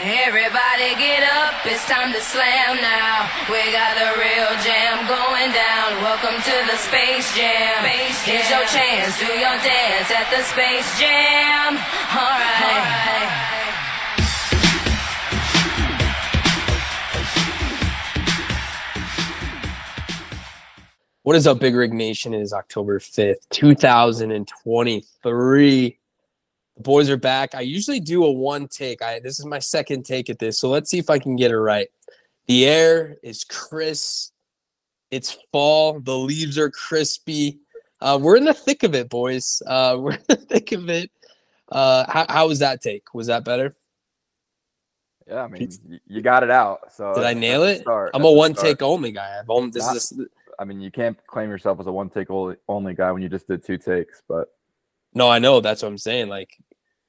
Everybody get up, it's time to slam now. We got the real jam going down. Welcome to the Space Jam. Space jam. Here's your chance, do your dance at the Space Jam. Alright. All right. What is up, Big Rig Nation? It is October 5th, 2023. The boys are back. I usually do a one take. I this is my second take at this. So let's see if I can get it right. The air is crisp. It's fall. The leaves are crispy. Uh, we're in the thick of it, boys. Uh, we're in the thick of it. Uh, how, how was that take? Was that better? Yeah, I mean, you got it out. So Did I nail it? start. I'm That's a a one take only guy. I've only, this Not- is I mean, you can't claim yourself as a one take only, only guy when you just did two takes, but No, I know. That's what I'm saying. Like,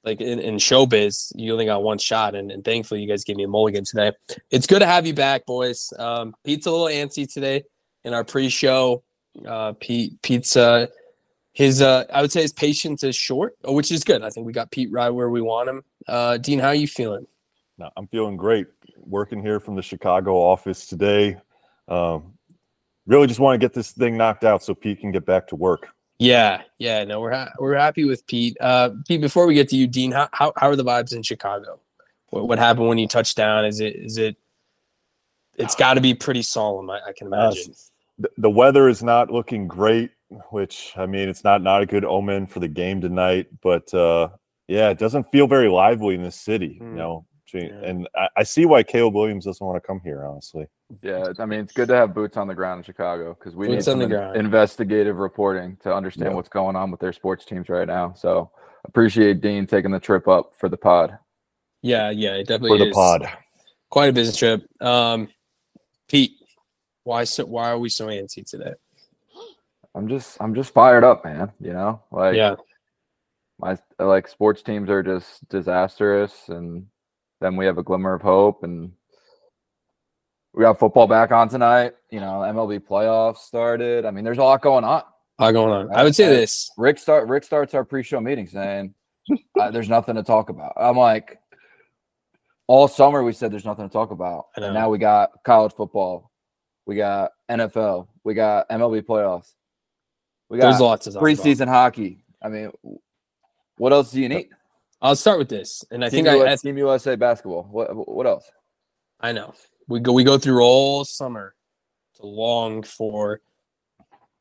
like in, in showbiz, you only got one shot, and, and thankfully, you guys gave me a mulligan today. It's good to have you back, boys. Um, Pete's a little antsy today in our pre-show. Uh, Pete, Pete's uh, his uh, I would say his patience is short, uh, which is good. I think we got Pete right where we want him. Uh, Dean, how are you feeling? No, I'm feeling great. Working here from the Chicago office today. Um, really just want to get this thing knocked out so Pete can get back to work. Yeah, yeah. No, we're ha- we're happy with Pete. Uh, Pete, before we get to you, Dean, how how, how are the vibes in Chicago? What, what happened when you touched down? Is it is it? It's got to be pretty solemn. I, I can Uh, imagine. The, the weather is not looking great, which I mean, it's not not a good omen for the game tonight. But uh, yeah, it doesn't feel very lively in this city, Hmm. you know. And I, I see why Caleb Williams doesn't want to come here, honestly. Yeah, I mean, it's good to have boots on the ground in Chicago because we Boots need some the ground. investigative reporting to understand Yeah. what's going on with their sports teams right now. So appreciate Dean taking the trip up for the pod. Yeah, yeah. It definitely For definitely the pod. quite a business trip. Um, Pete, why so why are we so antsy today? I'm just, I'm just fired up, man. You know, like yeah, my like sports teams are just disastrous and then we have a glimmer of hope and we got football back on tonight you know mlb playoffs started. I mean there's a lot going on. A lot going on. I would say I- this. rick start rick starts our pre-show meeting saying uh, there's nothing to talk about. I'm like all summer we said there's nothing to talk about. And now we got college football. We got nfl we got mlb playoffs. We got There's lots of talk about. preseason hockey. I mean what else do you need? I'll start with this, and I Team, think I, I US, Team USA basketball. What what else? I know we go we go through all summer to long for.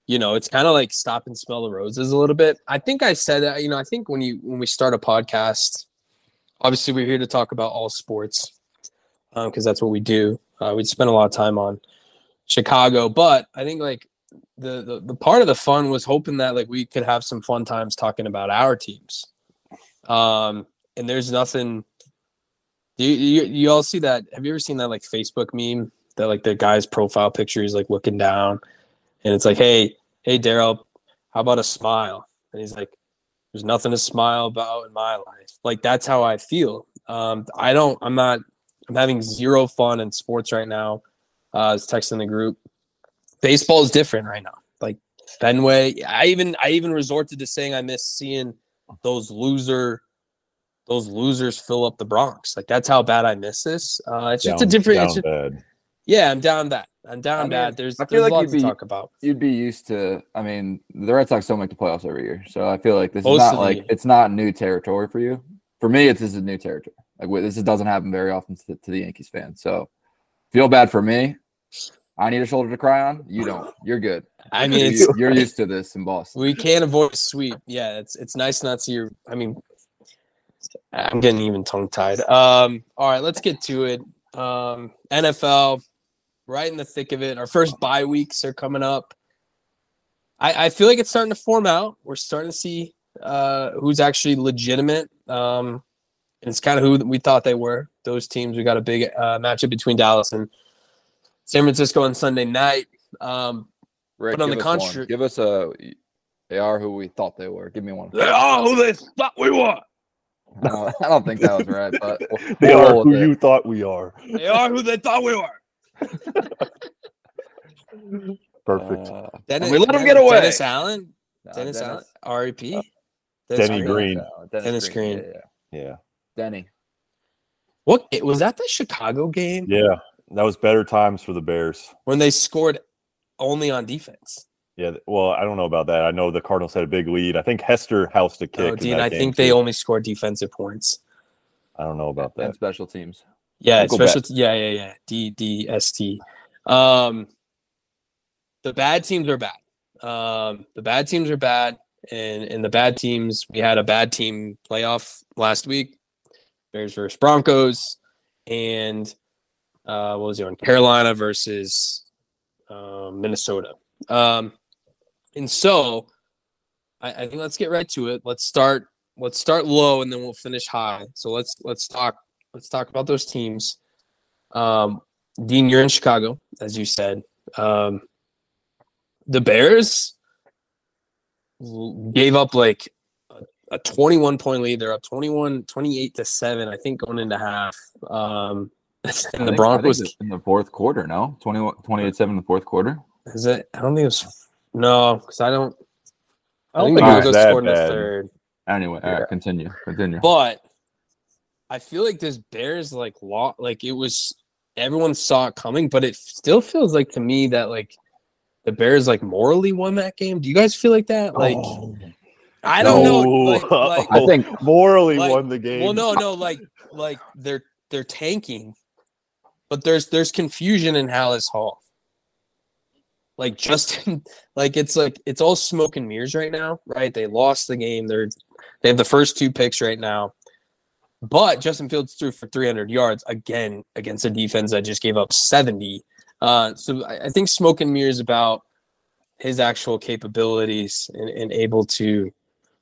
You know, it's kind of like stop and smell the roses a little bit. I think I said that. You know, I think when you when we start a podcast, obviously we're here to talk about all sports because that's what we do. Uh, we spend a lot of time on Chicago, but I think like the, the the part of the fun was hoping that like we could have some fun times talking about our teams. Um, and there's nothing. You, you you all see that? Have you ever seen that like Facebook meme that like the guy's profile picture is like looking down, and it's like, hey, hey, Daryl, how about a smile? And he's like, there's nothing to smile about in my life. Like that's how I feel. Um, I don't. I'm not. I'm having zero fun in sports right now. Uh, I was texting the group. Baseball is different right now. Like Fenway. I even I even resorted to saying I miss seeing those loser those losers fill up the Bronx. Like that's how bad I miss this. Uh, it's just a different. down It's just, bad. yeah, I'm down that. I'm down I mean, that. There's I feel there's like lots you'd to be- talk about. You'd be used to. I mean, the Red Sox don't make the playoffs every year, so I feel like this Most is not like it's not new territory for you. For me, it's this is a new territory. Like this is- doesn't happen very often to, to the Yankees fans. So feel bad for me. I need a shoulder to cry on. You don't. You're good. I mean, You- it's, you're used to this in Boston. we can't avoid sweep. Yeah, it's it's nice not to your. I mean, I'm getting even tongue tied. Um, all right, let's get to it. Um, NFL, right in the thick of it. Our first bye weeks are coming up. I, I feel like it's starting to form out. We're starting to see uh, who's actually legitimate. Um, and it's kind of who we thought they were. Those teams. We got a big uh, matchup between Dallas and San Francisco on Sunday night. Um, Rick, but on give the us contrary- give us a. They are who we thought they were. Give me one. they are who they thought we were. I don't, I don't think that was right, but we'll- They we'll are who with it. you thought we are. They are who they thought we were. Perfect. Uh, Dennis, we let Dennis- get away. Dennis Allen. no, Dennis, Allen. Dennis- R.E.P. uh, Dennis Denny Allen. Green. uh, Dennis Green. Yeah, yeah. yeah. Denny. What was that? The Chicago game Yeah, that was better times for the Bears. when they scored only on defense. Yeah, well, I don't know about that. I know the Cardinals had a big lead. I think Hester housed a kick. Oh, in Dean, that I game, think they only scored defensive points. I don't know about and that. special teams. Yeah, Go especially yeah, yeah, yeah. D D S T. Um, the bad teams are bad. Um, the bad teams are bad, and and the bad teams. We had a bad team playoff last week. Bears versus Broncos, and uh, what was the one? Carolina versus um, Minnesota. Um, and so, I, I think let's get right to it. Let's start. Let's start low, and then we'll finish high. So let's let's talk let's talk about those teams. Um, Dean, you're in Chicago, as you said. Um, the Bears gave up like a, a 21 point lead. They're up 21, 28 to 7, I think, going into half. Um, and the think- think Broncos, in the fourth quarter. No, 21 28-7 in the fourth quarter. is it? I don't think it was. No, because I don't. I I don't think the think it was Broncos scored in the bad. third. Anyway, all Yeah. right, continue, continue. But I feel like this Bears like law like it was everyone saw it coming, but it still feels like to me that like the Bears like morally won that game. Do you guys feel like that? Like Oh, I don't know. Like, like I think morally Like- won the game. well no, no, like like they're they're tanking, but there's there's confusion in Halas Hall. Like Justin, like it's like it's all smoke and mirrors right now, right? They lost the game. They're they have the first two picks right now. But Justin Fields threw for 300 yards again against a defense that just gave up 70. Uh, so I, I think smoke and mirrors about his actual capabilities and, and able to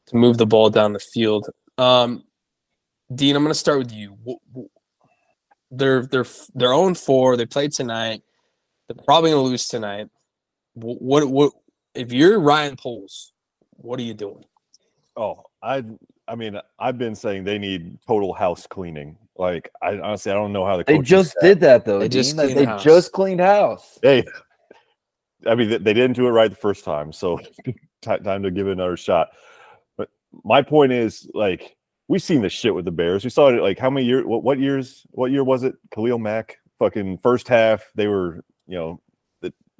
to move the ball down the field. Um, Dean, I'm going to start with you. They're they're they're own four. They played tonight. They're probably going to lose tonight. Wh- What what if you're Ryan Poles? What are you doing? Oh, I I mean, I've been saying they need total house cleaning. Like, I honestly, I don't know how the they just staff- did that though. They just Dean. Like, cleaned they house. just cleaned house. They, I mean, they- they didn't do it right the first time, so ti- time to give it another shot. But my point is, like, we've seen this shit with the Bears. We saw it like how many years? What, what years? What year was it? Khalil Mack, fucking first half, they were, you know,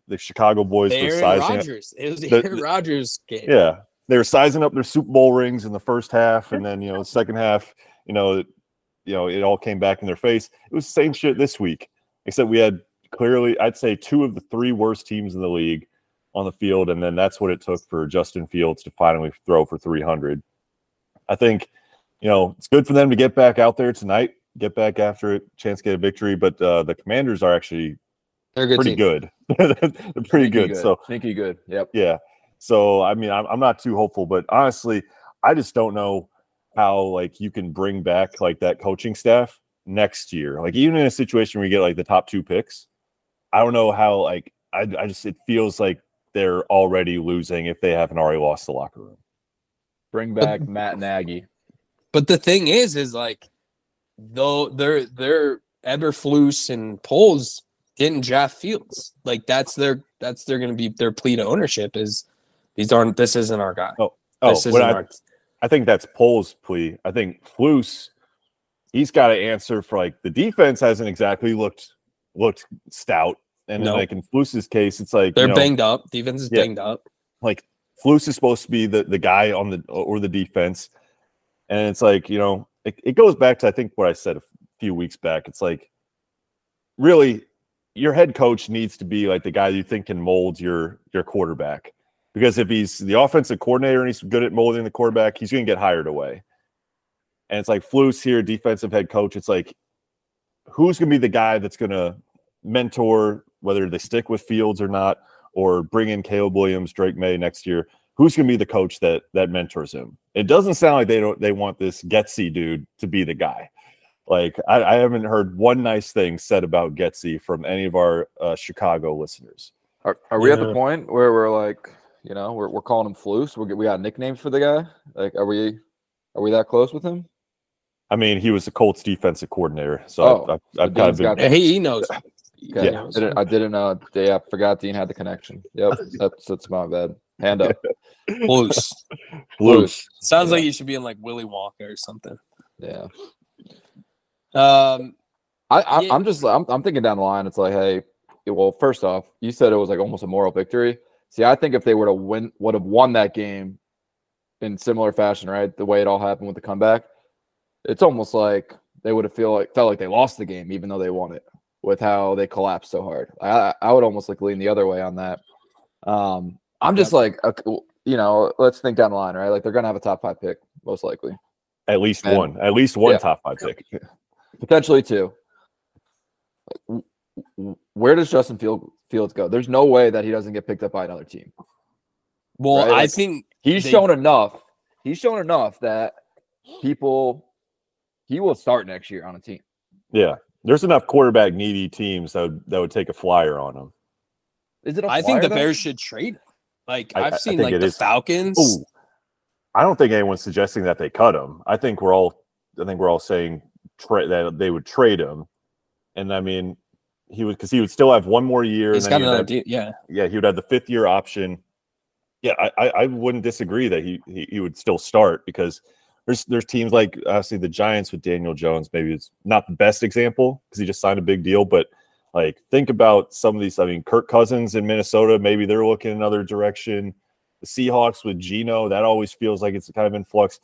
the Chicago boys were Aaron sizing. up- Rodgers. It was the the- Aaron Rodgers game. Yeah, they were sizing up their Super Bowl rings in the first half, and then you know, the second half, you know, it- you know, it all came back in their face. It was the same shit this week, except we had clearly, I'd say, two of the three worst teams in the league on the field, and then that's what it took for Justin Fields to finally throw for 300. I think, you know, it's good for them to get back out there tonight, get back after it, chance to get a victory. But uh, the Commanders are actually They're good pretty team. good. They're pretty Sneaky good. So sneaky good. Yep. yeah. So I mean, I'm, I'm not too hopeful, but honestly, I just don't know how like you can bring back like that coaching staff next year. Like even in a situation where you get like the top two picks, I don't know how like I, I just it feels like they're already losing if they haven't already lost the locker room. Bring back Matt Nagy. But the thing is, is like though they're they're Eberflus and Poles didn't draft Fields. Like that's their that's they're gonna be their plea to ownership is these aren't this isn't our guy. Oh, oh this what isn't I, our I think that's Pole's plea. I think Flus, he's got to answer for like the defense hasn't exactly looked looked stout, and No. like in Flus's case, it's like they're you know, banged up. Defense is Yeah. banged up. like Flus is supposed to be the the guy on the or the defense, and it's like you know it, it goes back to I think what I said a few weeks back. It's like really your head coach needs to be like the guy you think can mold your your quarterback because if he's the offensive coordinator and he's good at molding the quarterback, he's going to get hired away. And it's like Flus here, defensive head coach. It's like who's going to be the guy that's going to mentor whether they stick with Fields or not, or bring in Caleb Williams, Drake Maye next year. Who's going to be the coach that that mentors him? It doesn't sound like they don't they want this Getsy dude to be the guy. Like I, I haven't heard one nice thing said about Getsy from any of our uh, Chicago listeners. Are, are we at the point where we're like, you know, we're, we're calling him Flus? We we got nicknames for the guy. Like, are we are we that close with him? I mean, he was the Colts defensive coordinator, so Oh, I've, I've, I've kind of been got- He, he knows. Okay. Yeah. knows. Didn't, I didn't know. Yeah, I forgot Dean had the connection. Yep, that's that's my bad. Hand up. Loose. loose. Sounds Yeah. like you should be in like Willy Wonka or something. Yeah. Um, I, I Yeah. I'm just I'm, I'm thinking down the line. It's like, hey, well, first off, you said it was like almost a moral victory. See, I think if they were to win, would have won that game in similar fashion, right? The way it all happened with the comeback, it's almost like they would have feel like felt like they lost the game, even though they won it, with how they collapsed so hard. I I would almost like lean the other way on that. Um, I'm just like, okay, you know, let's think down the line, right? Like they're gonna have a top five pick, most likely, At least And- one. At least one Yeah. top five pick. Potentially two. W- w- Where does Justin Field, Fields go? There's no way that he doesn't get picked up by another team. well, Right, I like- think He's They- shown enough. He's shown enough that people he will start next year on a team. Yeah. There's enough quarterback needy teams that would, that would take a flyer on him. Is it? A I think the though? Bears should trade him. Like I- I- I've seen like the is. Falcons. Ooh. I don't think anyone's suggesting that they cut him. I think we're all I think we're all saying tra- that they would trade him. And I mean, he would because he would still have one more year. He's and got he another have- deal. Yeah. yeah, he would have the fifth year option. Yeah, I, I, wouldn't disagree that he, he he would still start because there's there's teams like obviously the Giants with Daniel Jones. Maybe it's not the best example because he just signed a big deal, but like think about some of these. I mean, Kirk Cousins in Minnesota, maybe they're looking another direction. The Seahawks with Geno, that always feels like it's kind of in flux.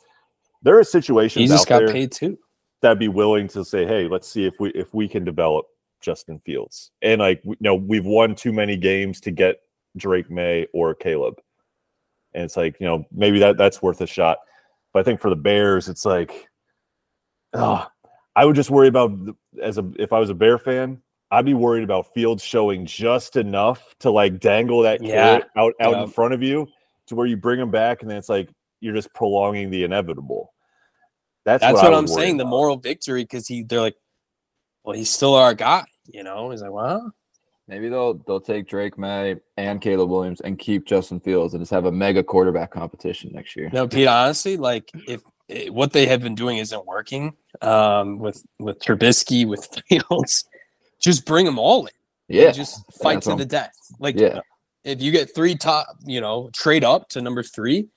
There are situations He just got there paid too. That'd be willing to say, "Hey, let's see if we if we can develop Justin Fields." And like you know, we've won too many games to get Drake Maye or Caleb, and it's like you know maybe that that's worth a shot. But I think for the Bears, it's like, oh, I would just worry about as a if I was a Bear fan, I'd be worried about Fields showing just enough to like dangle that Yeah. out out Yeah. in front of you to where you bring him back, and then it's like you're just prolonging the inevitable. That's, That's what, what, I I'm would worry saying. The moral victory because he they're like, well, he's still our guy. You know, he's like, well, Maybe they'll they'll take Drake Maye and Caleb Williams and keep Justin Fields and just have a mega quarterback competition next year. no, Pete. Honestly, like if eh, what they have been doing isn't working, um, with with Trubisky, with Fields, just bring them all in. Yeah, just fight that's to the death. Like, yeah. if you get three top, you know, trade up to number three,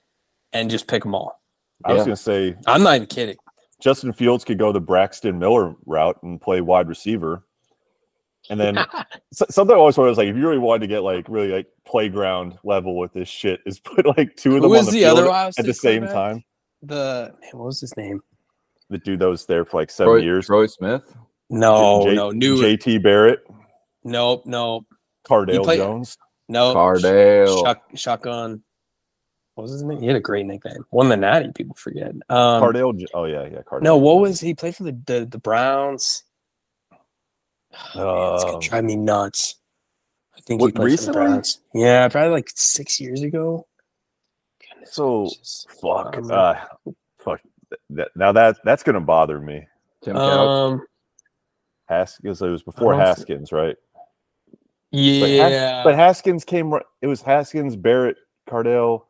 and just pick them all. I was going to say I'm not even kidding. Justin Fields could go the Braxton Miller route and play wide receiver. And then something I always thought was like, if you really wanted to get like really like playground level with this shit, is put like two of them was on the, the other field Ohio at the same quarterback? time. The man, what was his name? The dude that was there for like seven Troy, years. Roy Smith. No, J- no, new. JT Barrett, nope, nope, Cardale played- Jones. nope. Cardale. Shuck, shotgun. What was his name? He had a great nickname. Won the Natty. People forget. Um, Cardale. Oh yeah, yeah. Cardale. no, what was he played for the the, the Browns? Man, it's gonna Um, drive me nuts. I think what, he played for the Browns. Yeah, probably like six years ago. Goodness So gracious. fuck. Um, Uh, fuck. That, now that that's gonna bother me. Tim Couch. Um, Haskins. It was before don't thi- Haskins, right? But, yeah, Has- but Haskins came. It was Haskins, Barrett, Cardale.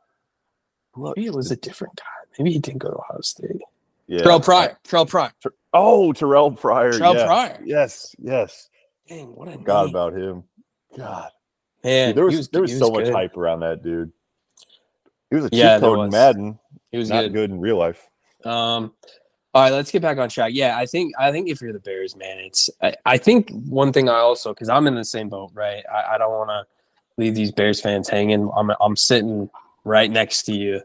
Who maybe it was a different guy. Maybe he didn't go to Ohio State. Yeah. Terrelle Pryor. Terrelle Pryor. Oh, Terrelle Pryor. Terrelle yes. Pryor. Yes, yes. Dang, what a Forgot name. about him. God, Man, Dude, there was, was there was, he so much hype around that dude. He was a cheat Yeah, code in. Madden. He was Not good. good. in real life. Um, all right, let's get back on track. Yeah, I think I think if you're the Bears, man, it's I, I think one thing I also because I'm in the same boat, right? I, I don't want to leave these Bears fans hanging. I'm I'm sitting right next to you,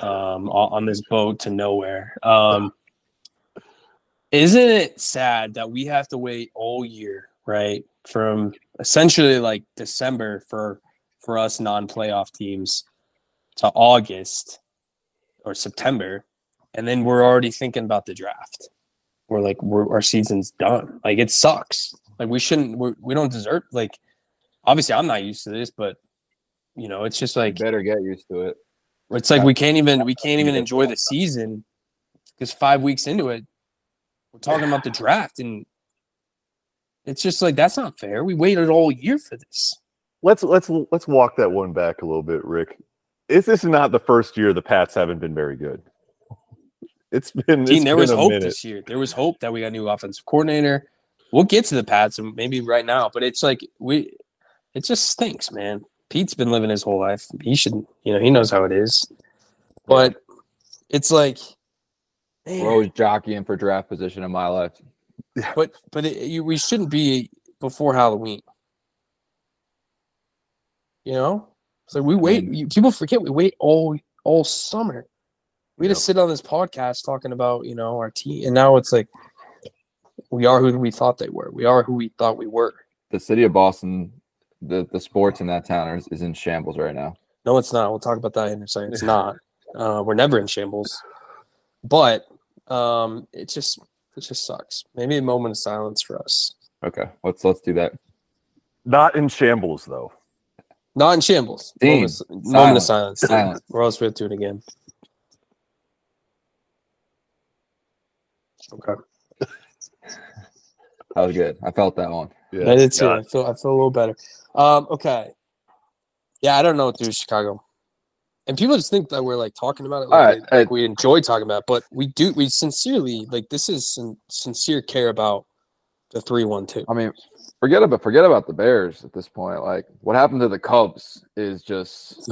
um, on, this boat to nowhere. Um, isn't it sad that we have to wait all year, right, from essentially like December for for us non-playoff teams to August or September, and then we're already thinking about the draft. We're like, we're, our season's done. Like it sucks. Like we shouldn't. We're, we don't deserve. Like obviously, I'm not used to this, but you know, it's just You like better get used to it. it's like we can't even we can't even enjoy the season because five weeks into it, we're talking about the draft, and it's just like that's not fair. We waited all year for this. Let's let's let's walk that one back a little bit, Rick. Is this not the first year the Pats haven't been very good? It's been. Dean, it's there been was a hope minute. this year. There was hope that we got a new offensive coordinator. We'll get to the Pats and maybe right now, but it's like we, it just stinks, man. Pete's been living his whole life. He should, you know, he knows how it is. But it's like, We're always jockeying for draft position in my life. But but it, you, we shouldn't be before Halloween. You know, so we wait. You, people forget we wait all all summer. We to sit on this podcast talking about you know our team, and now it's like we are who we thought they were. We are who we thought we were. The city of Boston, the the sports in that town is, is in shambles right now. No, it's not. We'll talk about that in a second. It's not. Uh, we're never in shambles, but um, it just it just sucks. Maybe a moment of silence for us. Okay, let's let's do that. Not in shambles though. Not in shambles. Dean, Moment, of, moment of silence. Silence. Or else we have to do it again. Okay. That was good. I felt that one. Yeah. I did too. I feel I feel a little better. Um, okay. Yeah, I don't know what to do with Chicago. And people just think that we're like talking about it like, right, like we enjoy talking about it, but we do we sincerely like this is sin- sincere care about the three one two. I mean, forget about forget about the Bears at this point. Like what happened to the Cubs is just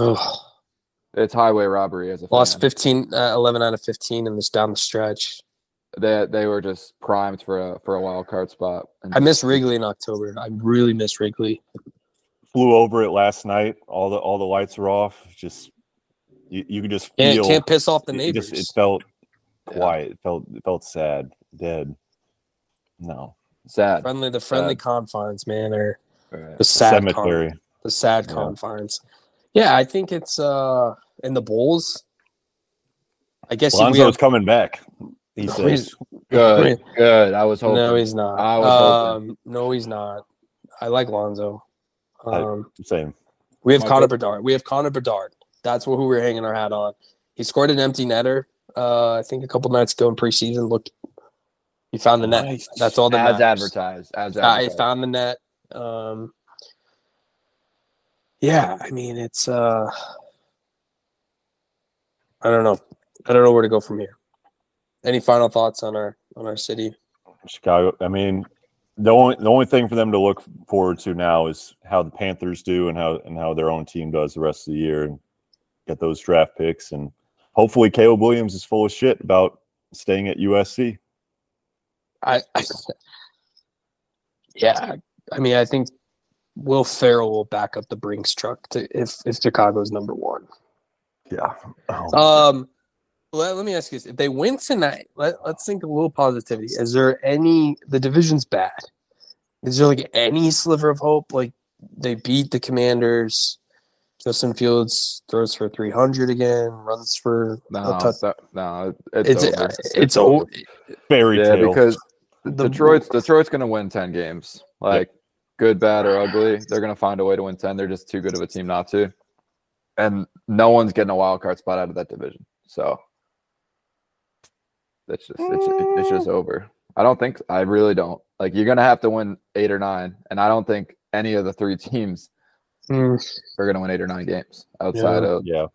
it's highway robbery as a Lost fan. 15, uh, 11 out of 15 in this down the stretch. They they were just primed for a for a wild card spot. And I miss Wrigley in October. I really miss Wrigley. Flew over it last night. All the all the lights were off. Just you, you could just Can't, feel can't piss off the it neighbors. just- it felt Yeah. quiet. It felt it felt sad, dead. No. sad. friendly, the friendly Sad. confines, man, are Right. the sad con- Cemetery. the sad Yeah. confines. Yeah, I think it's uh in the Bulls. I guess we Lonzo's have, coming back. He No, says he's- Good, good. I was hoping. no, he's not. I was um, no, he's not. I like Lonzo. I- Um, same. we have My Connor good- Bedard. We have Connor Bedard. That's who we're hanging our hat on. He scored an empty netter. Uh, I think a couple nights ago in preseason. Looked, he found the net. Nice. That's all that as matters. advertised. As he advertised. found the net. Um, yeah, I mean it's. uh I don't know. I don't know where to go from here. Any final thoughts on our on our city? Chicago. I mean, the only the only thing for them to look forward to now is how the Panthers do and how and how their own team does the rest of the year and get those draft picks and hopefully Caleb Williams is full of shit about staying at USC. I, I yeah, I mean I think Will Ferrell will back up the Brinks truck to if if Chicago's number one. Yeah. Um, let, let me ask you this: If they win tonight, let, let's think a little positivity. Is there any? The division's bad. Is there like any sliver of hope? Like they beat the Commanders. Justin Fields throws for three hundred again. Runs for No, a touch. that- no, it's, It's over. it's, it's over. Fairy yeah, tale. because The- Detroit's Detroit's gonna win ten games. Like good, bad, or ugly, they're gonna find a way to win ten. They're just too good of a team not to. And no one's getting a wild card spot out of that division. So that's just it's, it's just over. I don't think I really don't. Like you're gonna have to win eight or nine, and I don't think any of the three teams Mm, are gonna win eight or nine games outside Yeah. of yeah.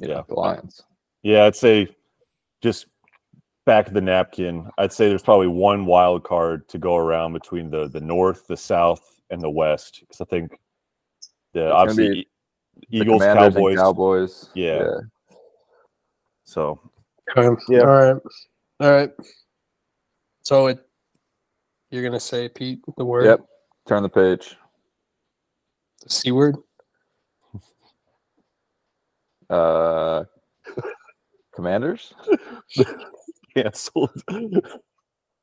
you know, Yeah. the Lions. Yeah, I'd say just back of the napkin, I'd say there's probably one wild card to go around between the the north, the south, and the west. Because I think the gonna obviously be The Eagles, Commanders and Cowboys. Cowboys. Yeah. So okay. Yeah. All right. All right. So it. You're gonna say Pete the word. Yep. Turn the page. The c word. Uh, Commanders? canceled.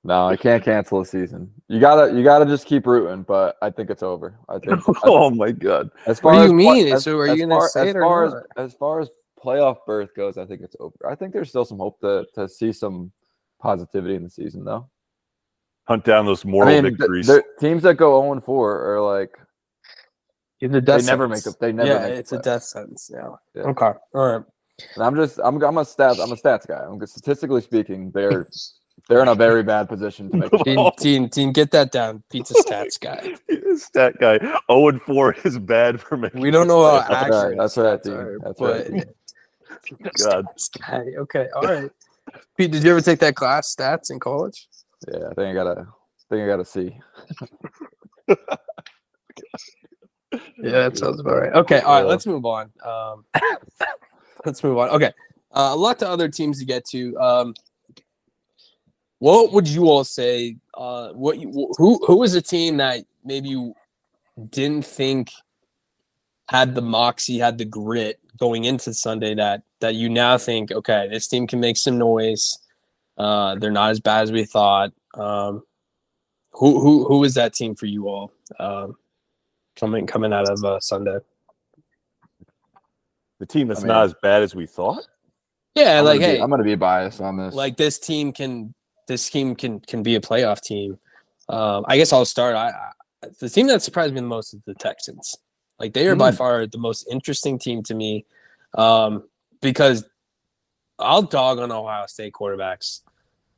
No, I can't cancel a season. You gotta, you gotta just keep rooting. But I think it's over. I think. oh my god. as far What far do as you pla- mean? as- So are you gonna far- say as it or far not? as as far as playoff berth goes? I think it's over. I think there's still some hope to to see some positivity in the season, though. Hunt down those I moral mean, victories. the teams that go 0 4 are like It's a death they never sentence. make a they never yeah, make it's a playoffs. death sentence. Yeah. Yeah. Okay. All right. And I'm just I'm I'm a stats I'm a stats guy. I'm statistically speaking, they're they're in a very bad position to make. Team, team, team, get that down. Pizza stats guy. Stat guy. 0 and 4 is bad for me. We don't know how playoffs. That's right, that's right, stats Dean, are, that's right. God. guy. Okay. All right. Pete, did you ever take that class, stats, in college? Yeah, I think I gotta I think I gotta see. Yeah, that sounds about right. Okay, all right, let's move on. Um, let's move on. Okay, uh, a lot to other teams to get to. Um, what would you all say? Uh, what you, who who was a team that maybe you didn't think had the moxie, had the grit going into Sunday that that you now think, okay, this team can make some noise. Uh, they're not as bad as we thought. Um, who who who is that team for you all um, coming coming out of uh, Sunday? The team that's I mean- not as bad as we thought. Yeah, I'm like gonna be- hey, I'm gonna be biased on this. like this team can this team can can be a playoff team. Um, I guess I'll start. I, I the team that surprised me the most is the Texans. Like they are by Mm. far the most interesting team to me, um, because I'll dog on Ohio State quarterbacks.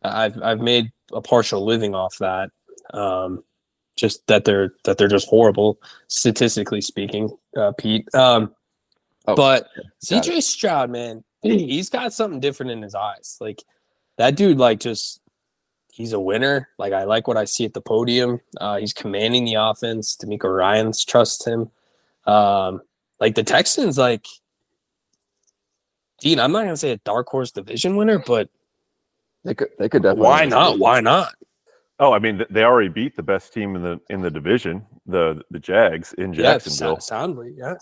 I've I've made a partial living off that. Um, just that they're that they're just horrible statistically speaking, uh, Pete. Um, Oh, but CJ Stroud, man, he's got something different in his eyes. Like that dude, like just he's a winner. Like I like what I see at the podium. Uh, he's commanding the offense. DeMeco Ryans trusts him. Um, like the Texans, like Dean, I'm not gonna say a dark horse division winner, but they could they could definitely. why not? Why not? Oh, I mean, they already beat the best team in the in the division, the the Jags in Yeah, Jacksonville. sou- soundly, yeah.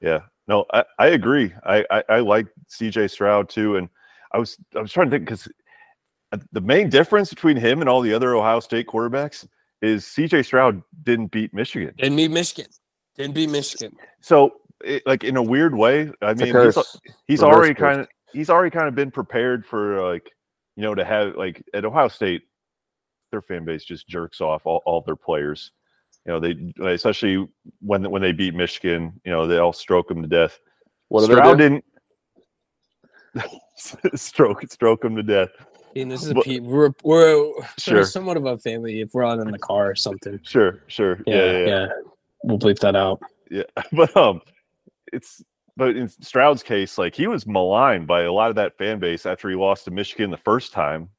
Yeah, no, I, I agree. I, I I like C.J. Stroud too, and I was I was trying to think because uh, the main difference between him and all the other Ohio State quarterbacks is C.J. Stroud didn't beat Michigan. Didn't beat Michigan. Didn't beat Michigan. So, it, like in a weird way, I It's mean, he's, he's already kind of he's already kind of been prepared for like you know to have like at Ohio State, their fan base just jerks off all, all their players. You know, they especially when when they beat Michigan, you know, they all stroke them to death. What do Stroud didn't stroke stroke him to death. And this is a But- Pete. We're we're Sure. somewhat of a family if we're on in the car or something. Sure, sure, Yeah, yeah, yeah. yeah, yeah. We'll bleep that out. Yeah, but um, it's but in Stroud's case, like he was maligned by a lot of that fan base after he lost to Michigan the first time.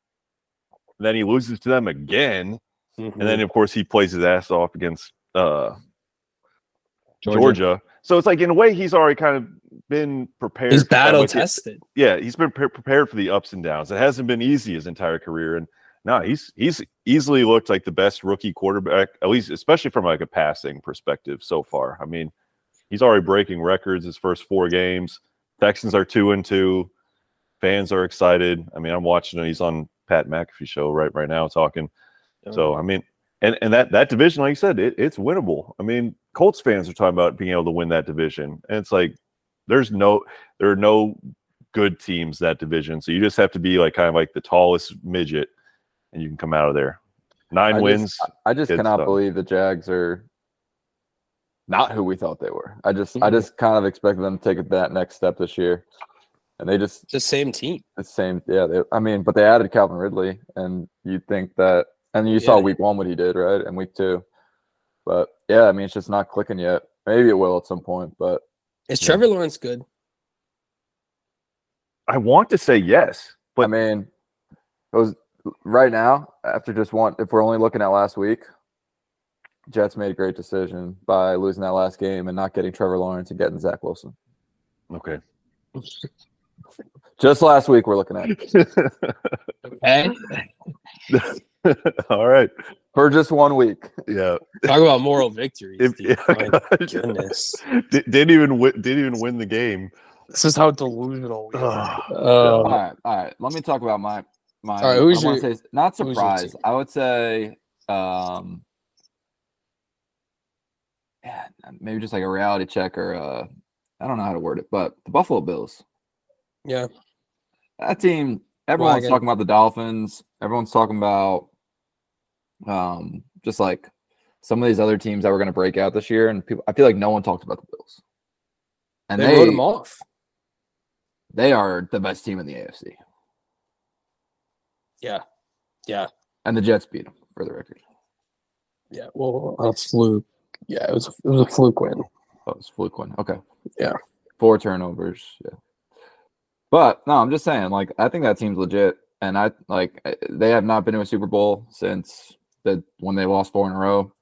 then he loses to them again, and Mm-hmm. then of course he plays his ass off against uh Georgia. So it's like in a way he's already kind of been prepared. he's for kind of battle tested. yeah, he's been pre- prepared for the ups and downs. It hasn't been easy his entire career, and no, he's he's easily looked like the best rookie quarterback, at least especially from like a passing perspective so far. I mean, he's already breaking records his first four games. Texans are two and two. Fans are excited. I mean, I'm watching. him. He's on Pat McAfee show right right now talking. So I mean, and and that that division, like you said, it, it's winnable. I mean, Colts fans are talking about being able to win that division, and it's like there's no there are no good teams that division. So you just have to be like kind of like the tallest midget, and you can come out of there. Nine I just- wins. I just cannot stuff. believe the Jags are not who we thought they were. I just I Mhm. just kind of expected them to take that next step this year, and they just the same team. the same. Yeah, they, I mean, but they added Calvin Ridley, and you'd think that, and you saw week one what he did, right, and week two. But yeah, I mean, it's just not clicking yet. Maybe it will at some point, but Is Yeah. Trevor Lawrence good? I want to say yes, but I mean, it was right now after just one. If we're only looking at last week, Jets made a great decision by losing that last game and not getting Trevor Lawrence and getting Zach Wilson. okay. Just last week, we're looking at okay. All right. for just one week. Yeah. talk about moral victories. If, dude. yeah, My gosh. goodness, Di- didn't even win, didn't even win the game. this is how delusional we are. Ugh. All Um, right, all right. Let me talk about my my. All right, who's I your- say, not who's your surprised. I would say, um, yeah, maybe just like a reality check or uh, I don't know how to word it, but the Buffalo Bills. yeah, That team. Everyone's Wagon. talking about the Dolphins. Everyone's talking about, um, just like some of these other teams that were going to break out this year, and people. I feel like no one talked about the Bills. And they, they, wrote them off. they are the best team in the AFC, Yeah, yeah, and the Jets beat them for the record. yeah. Well, a fluke. Yeah, it was. It was a fluke win. Oh, it's fluke win. Okay. Yeah. Four turnovers. Yeah. But no, I'm just saying, like, I think that team's legit. And I like they have not been to a Super Bowl since the when they lost four in a row.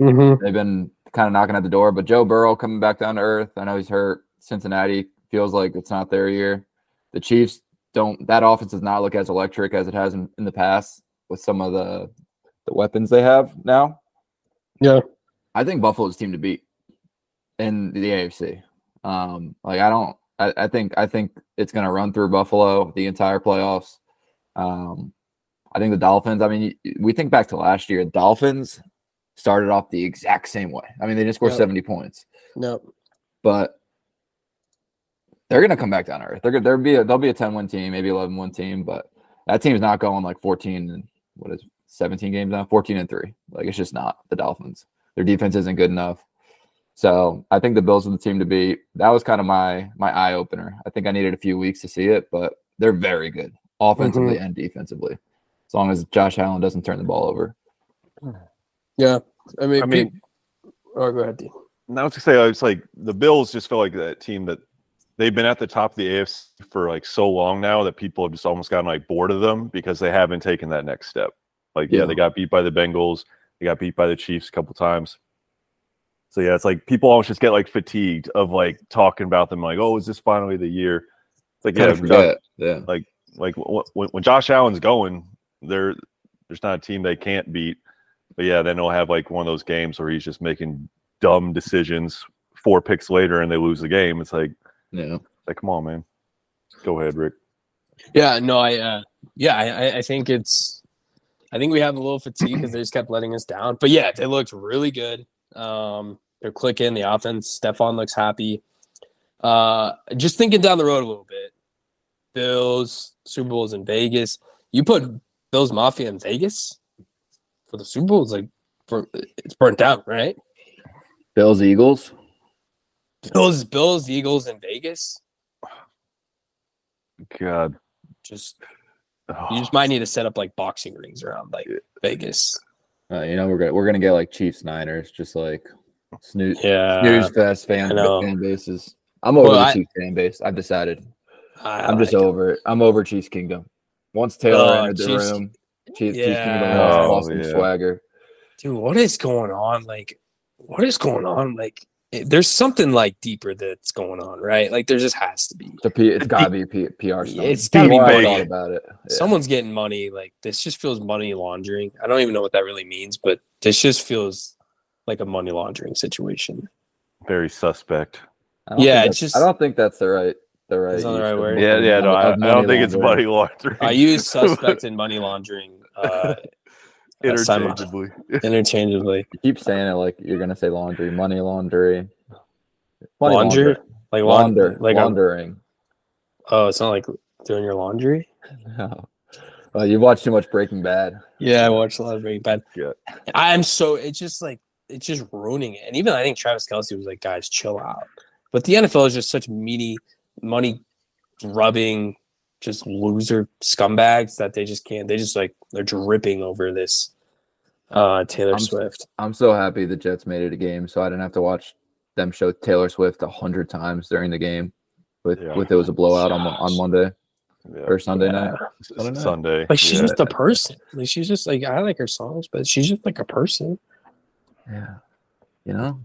Mm-hmm. They've been kind of knocking at the door. But Joe Burrow coming back down to earth. I know he's hurt. Cincinnati feels like it's not their year. The Chiefs don't that offense does not look as electric as it has in, in the past. with some of the the weapons they have now. Yeah. I think Buffalo's team to beat in the AFC. Um, like I don't I, I think I think it's gonna run through Buffalo the entire playoffs. Um, I think the Dolphins, I mean, we think back to last year, Dolphins started off the exact same way. I mean, they didn't score Yeah. 70 points, No. but they're gonna come back down to earth. They're gonna there'll be a they'll be a 10 win team, maybe 11 win team, but that team's not going like 14 and what is 17 games now, 14 and 3. Like it's just not the Dolphins. Their defense isn't good enough. So I think the Bills are the team to beat. That was kind of my my eye opener. I think I needed a few weeks to see it, but they're very good offensively mm-hmm. and defensively. As long as Josh Allen doesn't turn the ball over. Yeah. I mean, I mean- pe- oh, go ahead, Dean. Now to say it's like the Bills just feel like that team that they've been at the top of the AFC for like so long now that people have just almost gotten like bored of them because they haven't taken that next step. Like yeah, Yeah. they got beat by the Bengals, they got beat by the Chiefs a couple times. So yeah, it's like people almost just get like fatigued of like talking about them like, oh, is this finally the year? It's like Kind yeah, of forget. Yeah. like w- when, when Josh Allen's going, there there's not a team they can't beat. But yeah, then they'll have like one of those games where he's just making dumb decisions four picks later and they lose the game. It's like, Yeah. like come on, man. Go ahead, Rick. Yeah, no, I, uh, yeah, I, I- I think it's, I think we have a little fatigue because they just kept letting us down. But yeah, they looked really good. Um, they're clicking the offense. Stefon looks happy. Uh, just thinking down the road a little bit. Bills Super Bowls in Vegas. You put Bills Mafia in Vegas for the Super Bowls, like for, it's burnt out, right? Bills Eagles. Bills Bills Eagles in Vegas. God. Just Oh, you just might need to set up like boxing rings around like Vegas. Uh, you know, we're gonna we're gonna get like Chiefs Niners, just like snooze Yeah, snooze fest fan, I fan bases. I'm over Well, the I- Chiefs fan base. I've decided. I I'm just like over it. I'm over Chiefs Kingdom. Once Taylor Oh, entered the Chiefs- room, Chiefs, Chiefs Kingdom lost, Oh, lost some yeah. swagger. dude what is going on like what is going on like it- there's something like deeper that's going on right like there just has to be It's, a P, it's gotta be a P, PR stunt. It's gotta be more I big. about it. Yeah. someone's getting money like this just feels money laundering i don't even know what that really means but this just feels like a money laundering situation very suspect. Yeah, it's just- I don't think that's the right the right. That's not the right word. Yeah, yeah, no, I, I don't think it's money laundering. laundering. i use suspect in money laundering uh interchangeably. interchangeably You keep saying it like you're gonna say laundry, money laundry, money laundry laundering. like Launder, launder like I'm- laundering. oh it's not like doing your laundry No. Oh, well, you've watched too much Breaking Bad. Yeah, I watched a lot of Breaking Bad. Yeah. I'm so it's just like it's just ruining it. And even I think Travis Kelce was like, guys, chill out. But the NFL is just such meaty, money grubbing, just loser scumbags that they just can't. They just like they're dripping over this uh Taylor I'm- Swift. I'm so happy the Jets made it a game, so I didn't have to watch them show Taylor Swift a hundred times during the game. With Yeah. with it was a blowout on on Monday Yeah. or Sunday Yeah. night. Sunday. Sunday. Like she's yeah. just a person. Like she's just like I like her songs, but she's just like a person. Yeah, you know,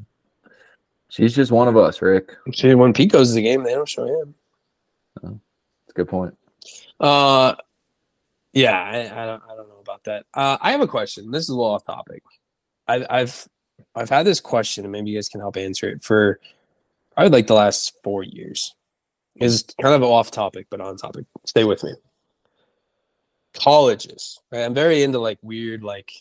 she's just one of us, Rick. She, when Pete goes to the game, they don't show him. That's a good point. Uh, yeah, I, I don't, I don't know about that. Uh, I have a question. This is a little off topic. I, I've, I've had this question, and maybe you guys can help answer it for, I would like the last four years. Is kind of off topic, but on topic. Stay with me. Colleges. Right? I'm very into like weird, like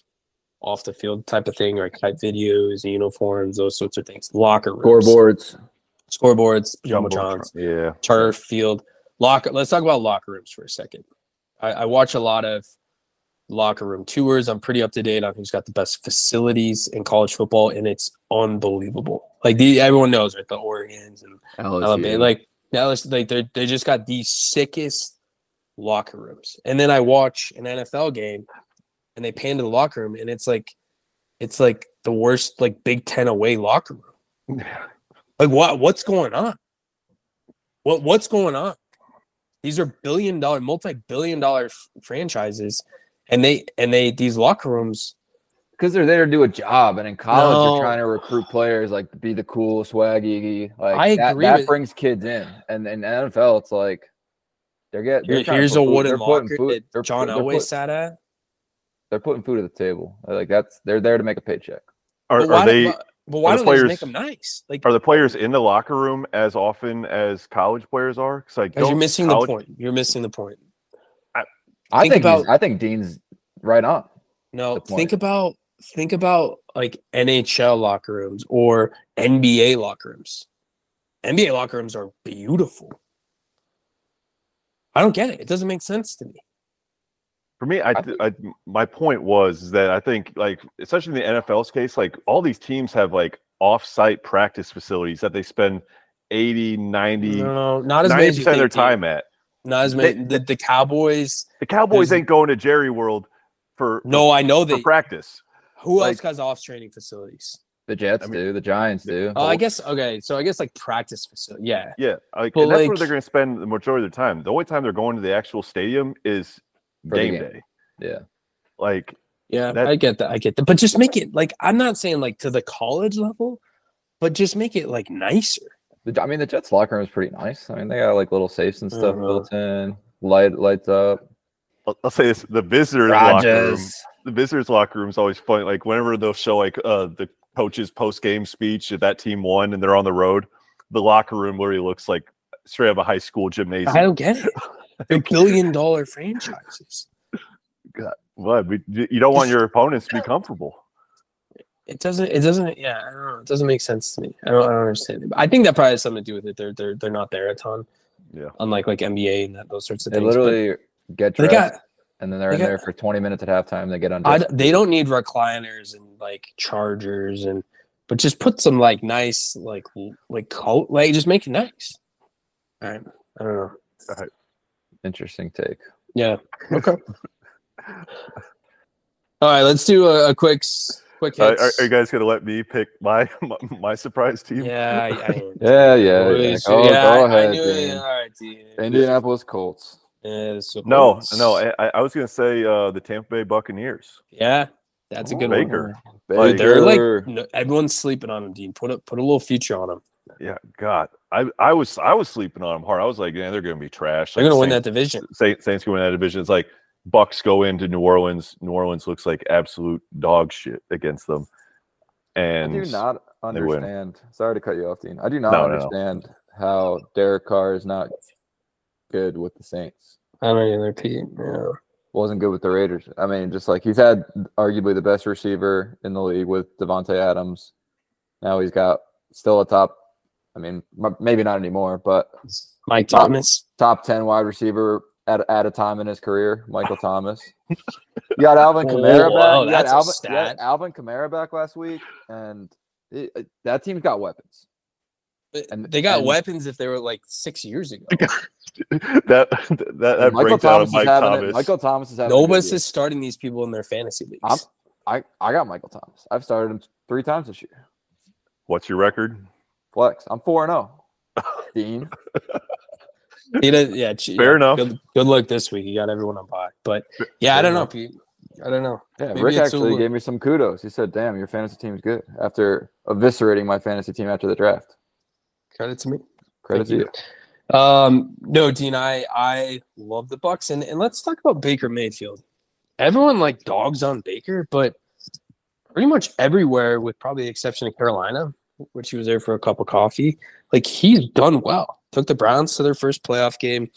off the field type of thing, like type videos, uniforms, those sorts of things. Locker rooms, Scoreboards. scoreboards, Yeah. turf field locker let's talk about locker rooms for a second. I, I watch a lot of locker room tours. I'm pretty up to date on who's got the best facilities in college football and it's unbelievable. Like the everyone knows right the oregons and Alabama, like now like they they just got the sickest locker rooms. And then i watch an nfl game and they pan to the locker room and it's like it's like the worst like big 10 away locker room. Like what what's going on? What what's going on? These are billion dollar, multi-billion dollar f- franchises, and they and they these locker rooms. because they're there to do a job, and in college No. you're trying to recruit players like be the cool, swaggy. Like I that, agree that with- brings kids in, and in NFL it's like they're getting. Here- here's a wooden locker that John they're Elway put- sat at. they're putting food at the table. Like that's they're there to make a paycheck. Are, are they but, but why are don't the they just players- make them nice? Like, are the players in the locker room as often as college players are? Because like you're missing college- the point. You're missing the point. I Think think about- I think Dean's right on. No, think about think about like NHL locker rooms or NBA locker rooms. NBA locker rooms are beautiful. I don't get it. It doesn't make sense to me. For me, I, I th- I my point was that I think like especially in the NFL's case, like all these teams have like off-site practice facilities that they spend 80, 90, No, not as many 90% as you of their time at. Not as They- many. The, the Cowboys. The Cowboys ain't going to Jerry World for No, I know for they. practice. Who else has off training facilities? The Jets I mean- do, the Giants do. Oh, I guess okay. So I guess like practice facility. Yeah, Yeah, like But, and that's where they're going to spend the majority of their time. The only time they're going to the actual stadium is For the game, game. day. Yeah. Like yeah. That- I get that. I get that. But just make it like I'm not saying like to the college level, but just make it like nicer. The, I mean, the Jets locker room is pretty nice. I mean, they got like little safes and stuff Uh-huh. built in, light lights up. I'll, I'll say this: the visitors locker room, the visitors locker room is always fun. Like whenever they'll show like uh the coach's post game speech if that team won and they're on the road, the locker room literally looks like straight out of a high school gymnasium. I don't get it. They're billion dollar franchises. God, What? We- You you don't want your opponents to be comfortable. It doesn't. It doesn't. Yeah, I don't know. It doesn't make sense to me. I don't. I don't understand. it. I think that probably has something to do with it. They're they're they're not there a ton. Yeah. Unlike like NBA and that, those sorts of They things. but literally get they dressed got. and then they're they in got- there for 20 minutes at halftime. They get I, undressed. d- they don't need recliners and like chargers and, but just put some like nice like like coat like just make it nice. All right. I don't know. Interesting take. Yeah. Okay. All right. Let's do a, a quick s- quick Uh, are, are you guys gonna let me pick my my, my surprise team? yeah. I, I, Yeah, yeah. Really yeah. sweet. Go, yeah, go I- I ahead. knew it. Dean. All right, Dean. Indianapolis Colts. Yeah, No, no. I, I- I was gonna say uh, the Tampa Bay Buccaneers. Yeah, that's a good Baker. one. Like, They're like no, everyone's sleeping on him, Dean. Put a put a little future on him. Yeah, God, I I was I was sleeping on them hard. I was like, yeah, they're gonna be trash. They're Like, gonna win that division. Saints, Saints can win that division. It's like Bucks go into New Orleans. New Orleans looks like absolute dog shit against them. And I do not understand. Sorry to cut you off, Dean. I do not No, no, no. understand how Derek Carr is not good with the Saints. I don't either, Pete. Yeah. Wasn't good with the Raiders. I mean, just like he's had arguably the best receiver in the league with Davante Adams. Now he's got still a top. I mean, maybe not anymore, but Mike Top- Thomas. top ten wide receiver at, at a time in his career. Michael Thomas. You got Alvin Kamara whoa, back. You got that's a Alvin, you got stat. Alvin Kamara back last week, and it, it- that team's got weapons. And- they got and- weapons if they were like six years ago. that that, that Michael breakdown Thomas of Mike is having Thomas. it. Michael Thomas is having. a Nobody's is starting these people in their fantasy leagues. I'm- I I got Michael Thomas. I've started him three times this year. What's your record? Flex. I'm four and zero. Dean. He does, yeah, Fair yeah, enough. Good, good luck this week. You got everyone on by, but yeah, I don't know. Pete. I don't know. Yeah, Maybe Ric actually gave me some kudos. He said, "Damn, your fantasy team's good." After eviscerating my fantasy team after the draft. Credit to me. Credit Thank to you. Um, no, Dean, I I love the Bucks, and and let's talk about Baker Mayfield. Everyone like dogs on Baker, but pretty much everywhere, with probably the exception of Carolina, which he was there for a cup of coffee. Like he's done well. Took the Browns to their first playoff game.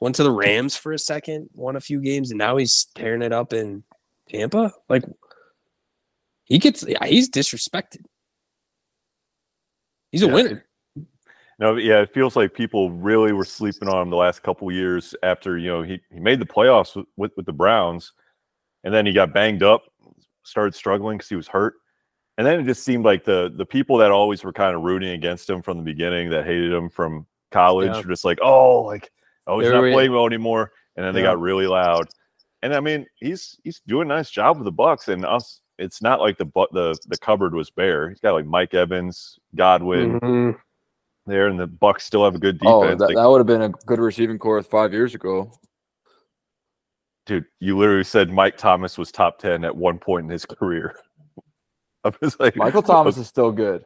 Went to the Rams for a second, won a few games, and now he's tearing it up in Tampa. Like he gets, he's disrespected. He's a Yeah, winner. No, yeah, it feels like people really were sleeping on him the last couple years after you know he, he made the playoffs with, with, with the Browns, and then he got banged up, started struggling because he was hurt, and then it just seemed like the the people that always were kind of rooting against him from the beginning, that hated him from college, Yeah. were just like, oh, like oh, he's They not playing well anymore, and then they Yeah. got really loud, and I mean he's he's doing a nice job with the Bucks, and us. It's not like the the the cupboard was bare. He's got like Mike Evans, Godwin, Mhm. there, and the Bucks still have a good Oh, defense. that, Like, that would have been a good receiving core five years ago. dude, you literally said Mike Thomas was top ten at one point in his career. I was like, Michael Thomas is still good.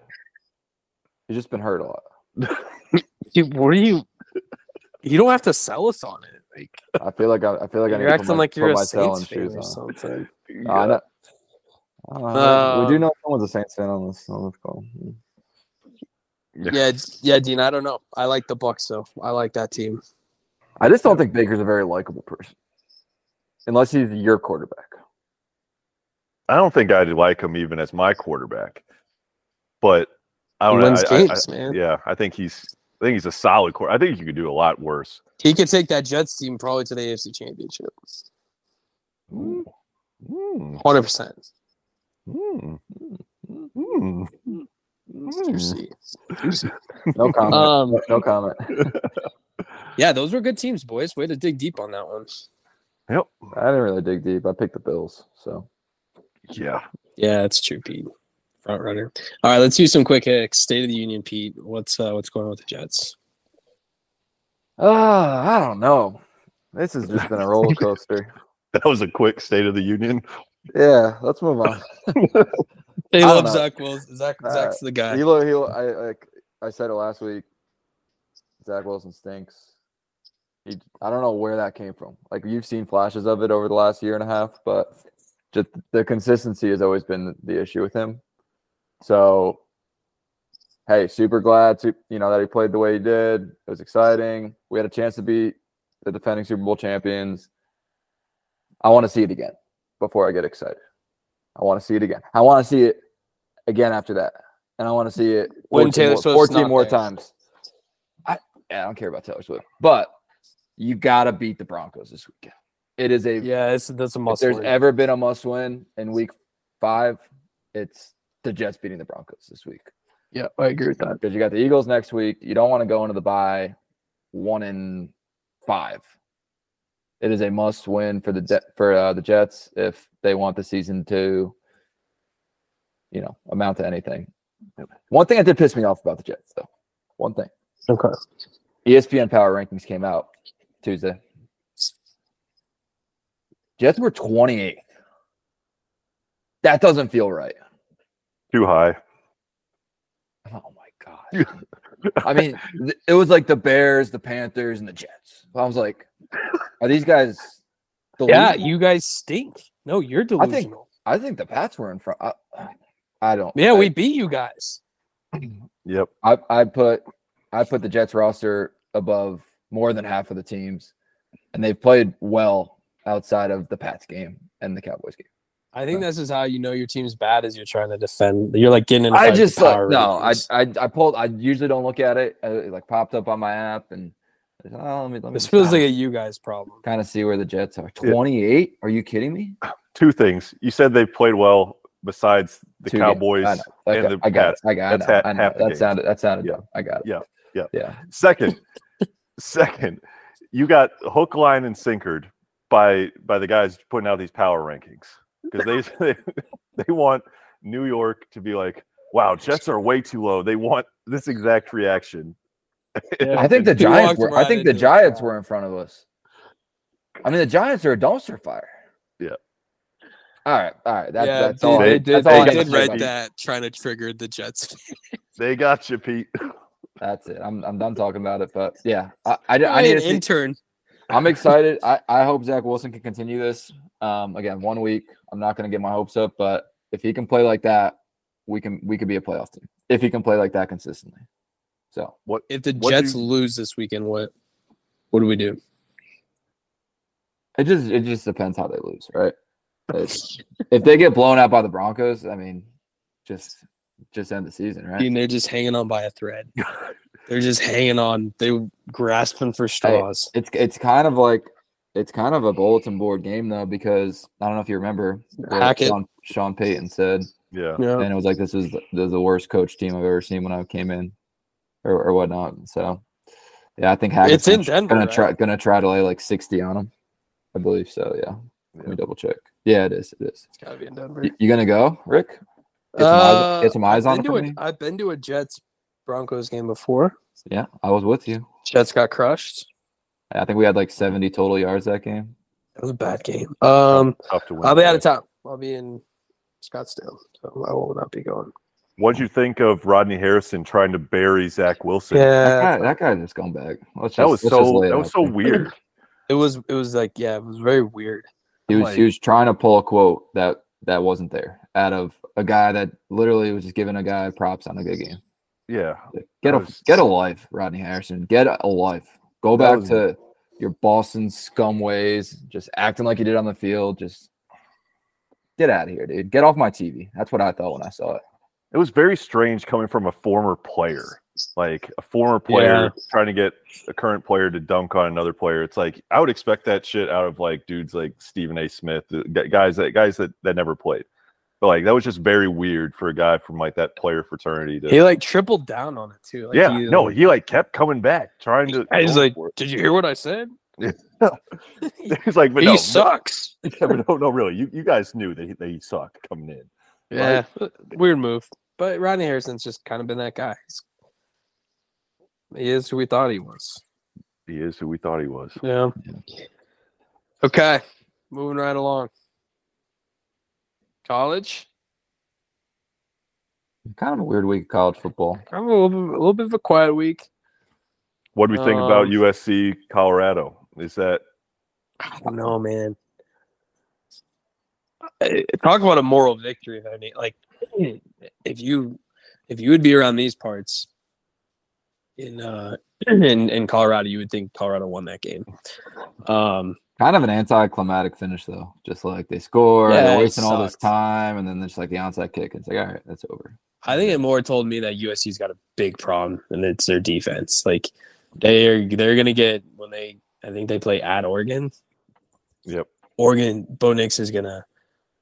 He's just been hurt a lot. Dude, what are you? You don't have to sell us on it. Like I feel like I, I feel like I need you're to put acting my, like you're a my Talon Saints fan shoes or on. something. I know. Uh, we do know someone's a Saints fan on this on this call. Yeah, yeah, Dean. I don't know. I like the Bucks though. I like that team. I just don't think Baker's a very likable person, unless he's your quarterback. I don't think I'd like him even as my quarterback, but I don't know. wins I- I- games, man. Yeah, I think he's. I think he's a solid quarter. I think you could do a lot worse. He could take that Jets team probably to the AFC Championship. Hmm. Hundred percent. Hmm. Hmm. Juicy. No comment. Um, no, no comment. yeah, those were good teams, boys. Way to dig deep on that one. Yep. I didn't really dig deep. I picked the Bills. So Yeah. Yeah, it's true, Pete. Front runner. All right, let's do some quick hits. State of the Union, Pete. What's uh, what's going on with the Jets? uh, I don't know. This has just been a roller coaster. That was a quick State of the Union. yeah, let's move on. They I love. Zach Wilson. Zach, Uh, Zach's the guy. He look, he look, I like I said it last week. Zach Wilson stinks. He, I don't know where that came from. Like you've seen flashes of it over the last year and a half, but just the consistency has always been the, issue with him. So, hey, super glad to you know that he played the way he did. It was exciting. We had a chance to beat the defending Super Bowl champions. I want to see it again before I get excited. I want to see it again. I want to see it again after that, and I want to see it When 14 Taylor 14 not more there. times. I yeah, I don't care about Taylor Swift, but you got to beat the Broncos this weekend. It is a yeah, it's, that's a must. if there's win. ever been a must win in week five, it's the Jets beating the Broncos this week. yeah, I agree with that. Because you got the Eagles next week. You don't want to go into the bye one in five. It is a must win for the De- for uh, the Jets if they want the season to, you know, amount to anything. One thing that did piss me off about the Jets, though, one thing. Okay. ESPN Power Rankings came out Tuesday. Jets were 28th. That doesn't feel right. Too high. Oh my god. I mean, th- it was like the Bears, the Panthers, and the Jets. I was like, are these guys? Yeah, you guys stink. No, you're I think- delusional. I think the Pats were in front. I, I don't. yeah, I, we beat you guys. Yep. I, I put I put the Jets roster above more than half of the teams, and they've played well outside of the Pats game and the Cowboys game. I think this is how you know your team's bad as you're trying to defend. You're like getting in. I just the uh, no. I. I I pulled. I usually don't look at it. uh, It like popped up on my app, and I said, oh, let me. Let me this feels like a you guys problem. Kind of see where the Jets are. Yeah. Twenty eight? Are you kidding me? Two things. You said they played well besides the Two games. Cowboys. I know. Like, and the I got Pats. it. I got it. That's I know. ha- I know. half That sounded. That sounded Yeah. dumb. I got it. Yeah. Yeah. Yeah. Second, second, you got hook, line, and sinkered by by the guys putting out these power rankings because they, they they want New York to be like, wow, Jets are way too low. They want this exact reaction. Yeah. I think the Giants walked were. I think the Giants were in front of us. I mean, the Giants are a dumpster fire. Yeah. All right. All right. That's yeah, that's they, all. they I- did. that's all They I did read that trying to trigger the Jets. They got you, Pete. That's it. I'm I'm done talking about it. But yeah, I I, I I need need to an see, intern. I'm excited. I, I hope Zach Wilson can continue this. Um, again, one week. I'm not going to get my hopes up, but if he can play like that, we can we could be a playoff team. If he can play like that consistently. So What If the What Jets do- lose this weekend, what what do we do? it just it just depends how they lose, right? If they get blown out by the Broncos, I mean, just just end the season, right? And they're just hanging on by a thread. They're just hanging on. They grasping for straws. It's it's kind of like it's kind of a bulletin board game though because I don't know if you remember what Hackett. Sean, Sean Payton said, Yeah. Yeah. and it was like this is the, this is the worst coach team I've ever seen when I came in, or, or whatnot. So yeah, I think Hackett's It's in gonna, Denver, gonna try gonna try to lay like sixty on them. I believe so. Yeah, let me double check. Yeah, it is. It is. It's gotta be in Denver. You, you gonna go, Ric? Get some eyes, get some eyes Uh, on it been for to me. a, I've been to a Jets Broncos game before. Yeah, I was with you. Jets got crushed. I think we had like seventy total yards that game. It was a bad game. Um, Tough to win. I'll be out of town. I'll be in Scottsdale, so I will not be going. What'd you think of Rodney Harrison trying to bury Zach Wilson? That Yeah, guy, that guy's a scumbag. Let's That just- was let's so lay that was so weird. it was. It was like yeah, it was very weird. He was Like- he was trying to pull a quote that that wasn't there out of a guy that literally was just giving a guy props on a good game. Yeah. Get a was- get a life, Rodney Harrison. Get a life. Go back was- to your Boston scum ways, just acting like you did on the field. Just get out of here, dude. Get off my TV. That's what I thought when I saw it. It was very strange coming from a former player. Like a former player Yeah. trying to get a current player to dunk on another player. It's like I would expect that shit out of like dudes like Stephen A. Smith, guys that guys that, that never played. But like that was just very weird for a guy from like that player fraternity to He like tripled down on it too. Like, Yeah, he, no, like- he like kept coming back, trying to he's like. "Did you hear what I said? he's like, but he no, sucks." yeah, but no, no, really, you, you guys knew that he, that he sucked coming in. Yeah, uh, weird move. But Rodney Harrison's just kind of been that guy. He's, he is who we thought he was. He is who we thought he was. Yeah. Okay, moving right along. College, Kind of a weird week of college football. kind of a little, bit, a little bit of a quiet week. What do we think about Um, USC Colorado? Is that I don't know, man. Talk about a moral victory. I mean, like, if you if you would be around these parts in uh in in Colorado, you would think Colorado won that game. Um, Kind of an anticlimactic finish though. Just like they score, Yeah, they're wasting all this time, and then there's like the onside kick. It's like, all right, that's over. I think it more told me that USC's got a big problem, and it's their defense. Like they're they're gonna get when they I think they play at Oregon. Yep. Oregon Bo Nix is gonna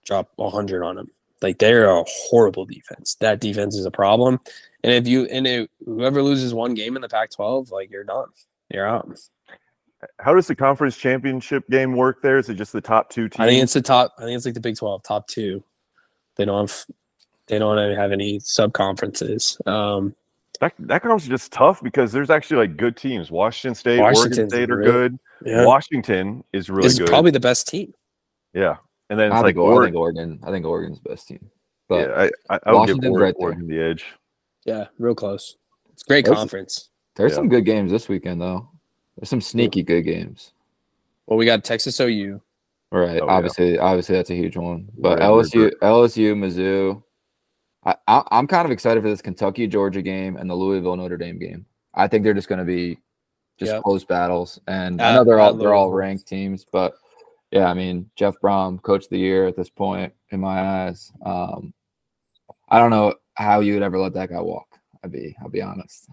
drop hundred on them. Like they're a horrible defense. That defense is a problem. And if you and if whoever loses one game in the Pac-12, like you're done. You're out. How does the conference championship game work there? Is it just the top two teams? I think it's the top. I think it's like the Big Twelve, top two. They don't have. They don't have any sub conferences. Um, that that conference is just tough because there's actually like good teams. Washington State, Oregon State are really- good. yeah, Washington is really this is good. probably the best team. yeah, and then it's I like think, Oregon. Oregon. I think Oregon's the best team. But yeah, I, I, I would give Oregon, right. Oregon the edge. Yeah, real close. It's a great Those- conference. there's Yeah. some good games this weekend though. There's some sneaky good games. Well, we got Texas OU. Right. Oh, yeah. obviously, obviously that's a huge one. But Red LSU, River. LSU, Mizzou. I, I, I'm kind of excited for this Kentucky Georgia game and the Louisville Notre Dame game. I think they're just going to be just Yep. close battles, and I know they're all they're all ranked teams, but yeah, I mean Jeff Brohm, coach of the year at this point in my eyes. Um, I don't know how you would ever let that guy walk. I'd be I'll be honest.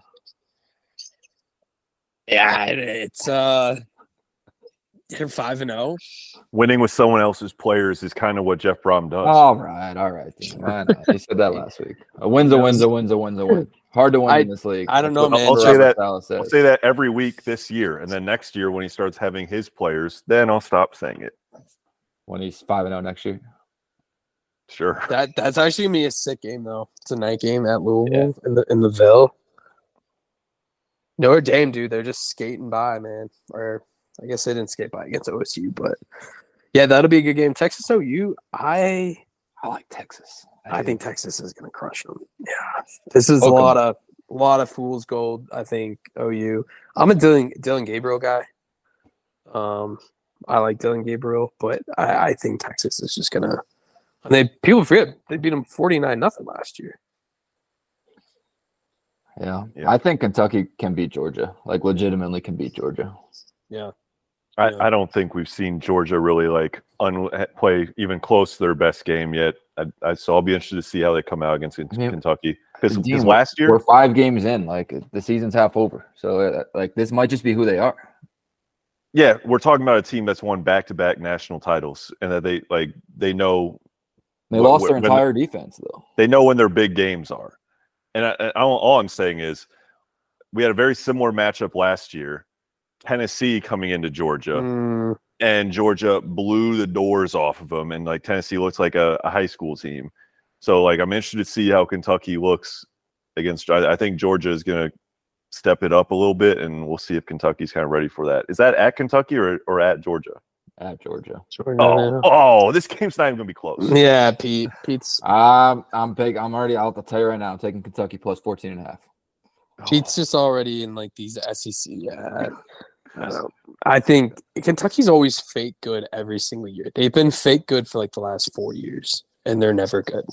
Yeah, it's uh, they're five and oh. zero. Winning with someone else's players is kind of what Jeff Brohm does. All right, all right. Dean, why not? You said that last week. A win's a win's a win's a win's a win. Hard to win I- in this league. I don't know, man. I'll say that- I'll say that every week this year, and then next year when he starts having his players, then I'll stop saying it. when he's five and zero next year. Sure. That that's actually gonna be a sick game though. It's a night game at Louisville in the in the Ville. Notre Dame, dude, they're just skating by, man. Or I guess they didn't skate by against OSU, but yeah, that'll be a good game. Texas OU, I I like Texas. I think Texas is gonna crush them. Yeah, this is a lot of a lot of fool's gold. I think OU. I'm a Dillon Dillon Gabriel guy. Um, I like Dillon Gabriel, but I, I think Texas is just gonna. And they people forget they beat them 49 nothing last year. Yeah. Yeah. I think Kentucky can beat Georgia. Like legitimately can beat Georgia. Yeah, I, Yeah. I don't think we've seen Georgia really like un- play even close to their best game yet. I, I, so I'll be interested to see how they come out against Ken- I mean, Kentucky because Dean, last year We're five games in. Like the season's half over. So uh, like this might just be who they are. Yeah, we're talking about a team that's won back-to-back national titles, and that they like they know They lost wh- their when entire defense though. they know when their big games are. And I, I, all, I'm saying is, we had a very similar matchup last year. Tennessee coming into Georgia, Mm, and Georgia blew the doors off of them, and like Tennessee looks like a, a high school team. So like I'm interested to see how Kentucky looks against. I, I think Georgia is going to step it up a little bit, and we'll see if Kentucky's kind of ready for that. Is that at Kentucky or, or at Georgia? At Georgia. Oh, oh, this game's not even going to be close. yeah, Pete. Pete's Um, I'm big. I'm already. I'll tell you right now. I'm taking Kentucky plus 14 and a half. Pete's just already in like these SEC. Yeah, I. I think Kentucky's always fake good every single year. They've been fake good for like the last four years, and they're never good.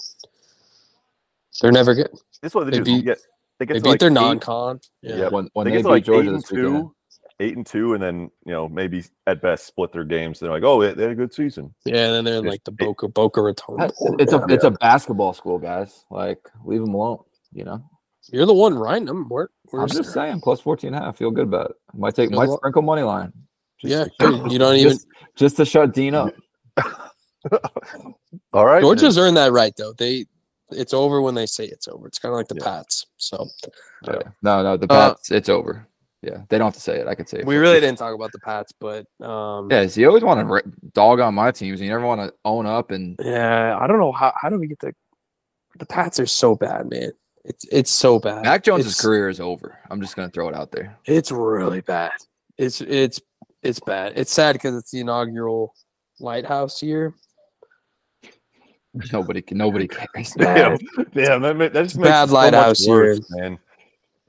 They're never good. This is what they, They do. beat- They get, they get They to beat like their eight- non-con. Yeah. Yep. When when they they, get to beat like Georgia eight and this weekend, two, eight and two, and then you know maybe at best split their games. They're like, oh, they, they had a good season. Yeah, and then they're in Just like the eight- Boca Boca Raton. It's a it's a basketball school, guys. Like leave them alone. You know. You're the one writing them. We're, we're I'm just saying, plus 14 and a half. Feel good about it. Might take Feel might lo- sprinkle money line. yeah. to- You don't even. just, just to shut Dean up. All right, Georgia's earned that right though. They, it's over when they say it's over. It's kind of like the Yeah. Pats. So Yeah. No, no, the Uh, Pats, it's over. Yeah, they don't have to say it. I could say it. we really didn't talk about the Pats, but um, Yeah, so you always want to dog on my teams, and you never want to own up. And yeah. I don't know how. How do we get the? The Pats are so bad, man. It's it's so bad. Mac Jones's It's- career is over. I'm just gonna throw it out there. It's really bad. It's it's it's bad. It's sad because it's the inaugural lighthouse year. Nobody, can- nobody cares. Damn, damn, that, that just makes Bad it so lighthouse much worse, here. man.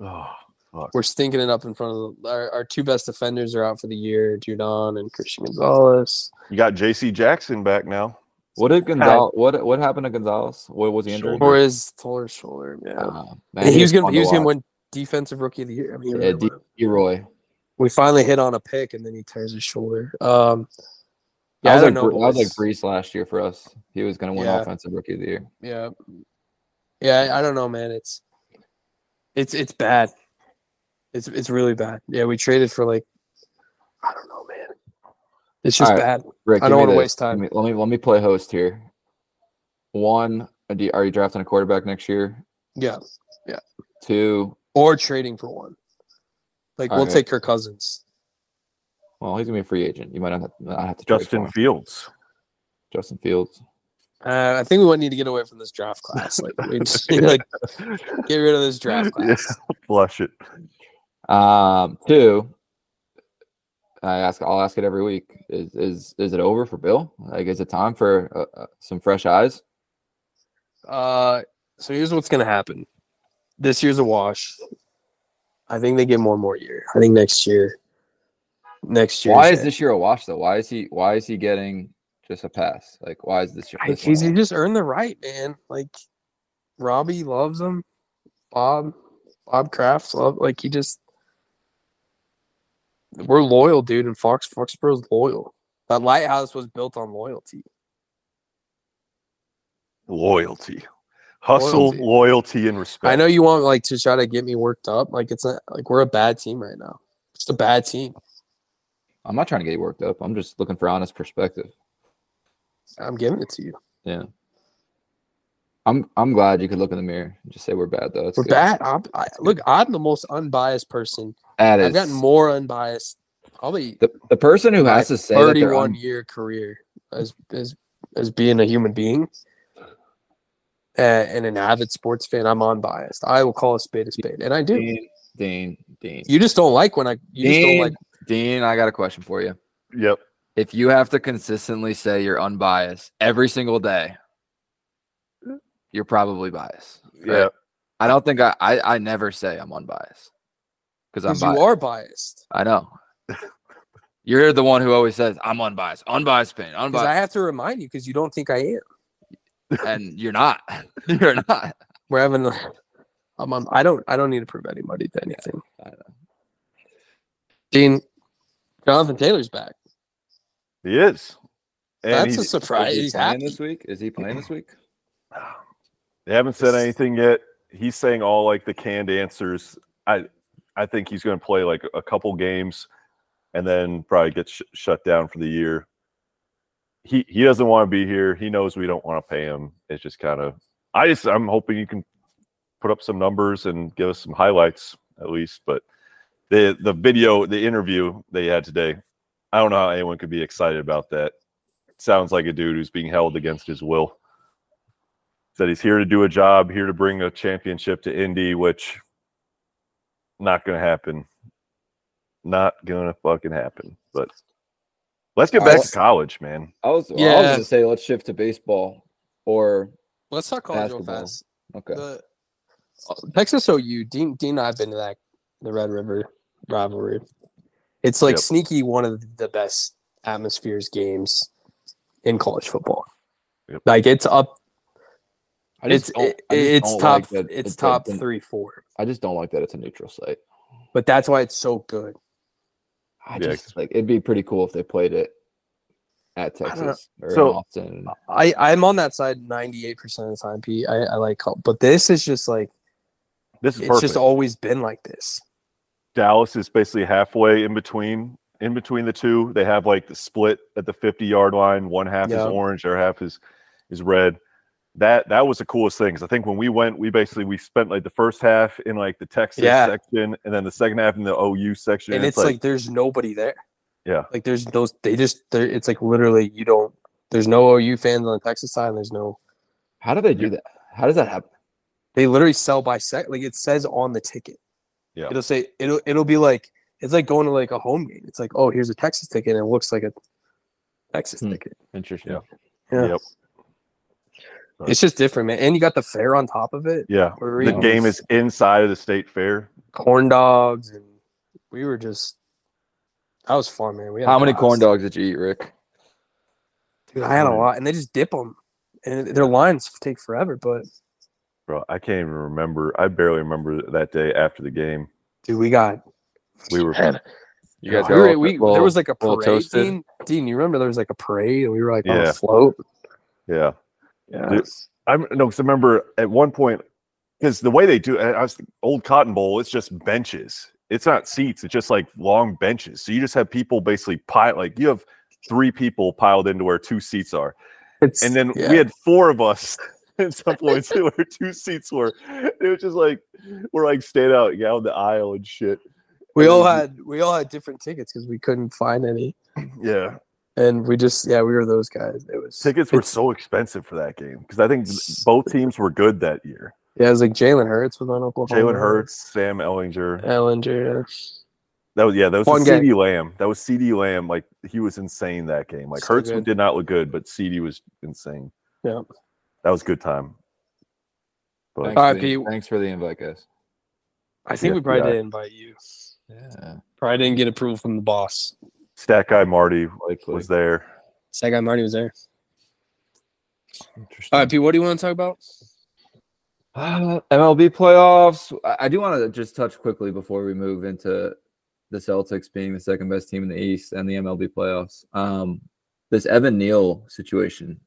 Oh, fuck. We're stinking it up in front of the, our, our two best defenders are out for the year, Judon and Christian Gonzalez. You got J.C. Jackson back now. What did Gonzalez? What what happened to Gonzalez? What was he injured? Or his taller shoulder. Yeah. Uh, man, he was gonna he was gonna win defensive rookie of the year. I mean, Yeah, D- Roy. we finally hit on a pick and then he tears his shoulder. Um yeah, I was don't like know. Bre- that was like boys. Breece last year for us. He was gonna win Yeah. offensive rookie of the year. Yeah. Yeah, I I don't know, man. It's it's it's bad. It's it's really bad. Yeah, we traded for like I don't know, man. It's just All right. bad. Ric, I don't wanna waste time. Let me, let me let me play host here. One, uh, do you- are you drafting a quarterback next year? Yeah. yeah. Two, Or trading for one. Like we'll Okay. take Kirk Cousins. well, he's gonna be a free agent. You might not have, not have to trade for Justin him. Fields. Justin Fields. Uh, I think we might need to get away from this draft class. Like, we just need like get rid of this draft Yeah, class. flush it. Um, two. I ask. I'll ask it every week. Is is is it over for Bill? Like, is it time for uh, uh, some fresh eyes? Uh, so here's what's gonna happen. This year's a wash. I think they get one more year. I think next year. Next year. Why is this year a wash though? Why is he why is he getting just a pass? Like, why is this year? this He's he just earned the right, man. Like Robbie loves him. Bob, Bob Kraft love like he just. We're loyal, dude, and Fox Foxborough's loyal. That lighthouse was built on loyalty. Loyalty. Hustle, Loyalty. loyalty, and respect. I know you want like to try to get me worked up. Like it's not like we're a bad team right now. It's a bad team. I'm not trying to get you worked up. I'm just looking for honest perspective. I'm giving it to you. Yeah. I'm I'm glad you could look in the mirror and just say we're bad though. It's We're good. bad. I'm, I, look, I'm the most unbiased person. That I've is gotten more unbiased. Probably the, the person who has to say 31 un- year career as as as being a human being uh, and an avid sports fan. I'm unbiased. I will call a spade a spade, and I do. Dean, Dean, Dean. You just don't like when I. You just don't Dean, like. Dean, I got a question for you. Yep. If you have to consistently say you're unbiased every single day, you're probably biased. right? Yeah. I don't think I I, I never say I'm unbiased because I'm biased. you are biased. I know. You're the one who always says I'm unbiased, unbiased pain, Because I have to remind you because you don't think I am. and you're not. you're not. We're having. a- I'm on, I don't. I don't need to prove anybody to anything. I know. Dean, Jonathan Taylor's back. He is. And That's a surprise. Is he He's playing happy. this week? Is he playing this week? Oh, They haven't said This- anything yet. He's saying all like the canned answers. I I think he's going to play like a couple games and then probably get sh- shut down for the year. He he doesn't want to be here. He knows we don't want to pay him. It's just kind of I just I'm hoping you can put up some numbers and give us some highlights at least, but the the video, the interview they had today, I don't know how anyone could be excited about that. sounds like a dude who's being held against his will said he's here to do a job, here to bring a championship to Indy, which not gonna happen. Not gonna fucking happen. But let's get back was- to college, man. I was, well, I was Yeah. going to say let's shift to baseball or Let's talk college real fast. okay. The Texas OU, Dean, Dean and I have been to that the Red River rivalry. It's like Yep. sneaky one of the best atmospheres games in college football. Yep. Like it's up. I just It's don't- it, I just it's don't top. like that it's it's top an- three four. I just don't like that it's a neutral site. But that's why it's so good. I Yeah, just like it'd be pretty cool if they played it at. Texas or So- in Austin. I I'm on that side ninety eight percent of the time. Pete. I I like, col- but this is just like This is it's perfect. just always been like this. Dallas is basically halfway in between in between the two. They have like the split at the 50 yard line. One half Yeah. is orange, their half is is red. That that was the coolest thing. 'cause I think when we went, we basically we spent like the first half in like the Texas Yeah. section, and then the second half in the OU section. and it's like, there's nobody there. Yeah. Like there's those they just they're, it's like literally you don't there's no OU fans on the Texas side and there's no How do they do that? How does that happen? they literally sell by sec like it says on the ticket. Yeah. It'll say it'll it'll be like it's like going to like a home game. It's like, oh, here's a Texas ticket and it looks like a Texas Hmm. ticket. Interesting. Yeah. Yeah. Yep. It's just different, man. And you got the fair on top of it. yeah, Where the we- game is inside of the state fair. corn dogs and we were just that was fun, man. We had How many blast. corn dogs did you eat, Ric? Dude, I had a lot, and they just dip them, and their lines take forever. But Bro, I can't even remember. I barely remember that day after the game. dude, we got We were man, You guys we were, all- we, well, there was like a parade. Dean, Dean, you remember there was like a parade, and we were like on a float. yeah. Yeah, Dude, I no, because I remember at one point because the way they do I was old Cotton Bowl, it's just benches. It's not seats. It's just like long benches. So you just have people basically pile like you have three people piled into where two seats are, it's, and then yeah. we had four of us at some points where two seats were. It was just like we're like staying out down the aisle and shit. we and all had we all had different tickets because we couldn't find any, Yeah, and we just yeah we were those guys. It was tickets were so expensive for that game because I think both teams were good that year. yeah. It was like Jalen Hurts was on Oklahoma. Jalen Hurts, Sam Ehlinger. Ehlinger. That was yeah, that was Fun CeeDee. Lamb. That was CeeDee Lamb. Like he was insane that game. Like So Hurts good. did not look good, but CeeDee was insane. Yeah. That was good time. But Thanks, All for the, thanks for the invite, guys. I think Yeah, we probably yeah. did invite you. Yeah. Probably didn't get approval from the boss. Stat guy Marty Likely. was there. Stat guy Marty was there. Interesting. All right, Pete, what do you want to talk about? Uh, MLB playoffs. I- I do want to just touch quickly before we move into the Celtics being the second best team in the East and the MLB playoffs. Um, this Evan Neal situation,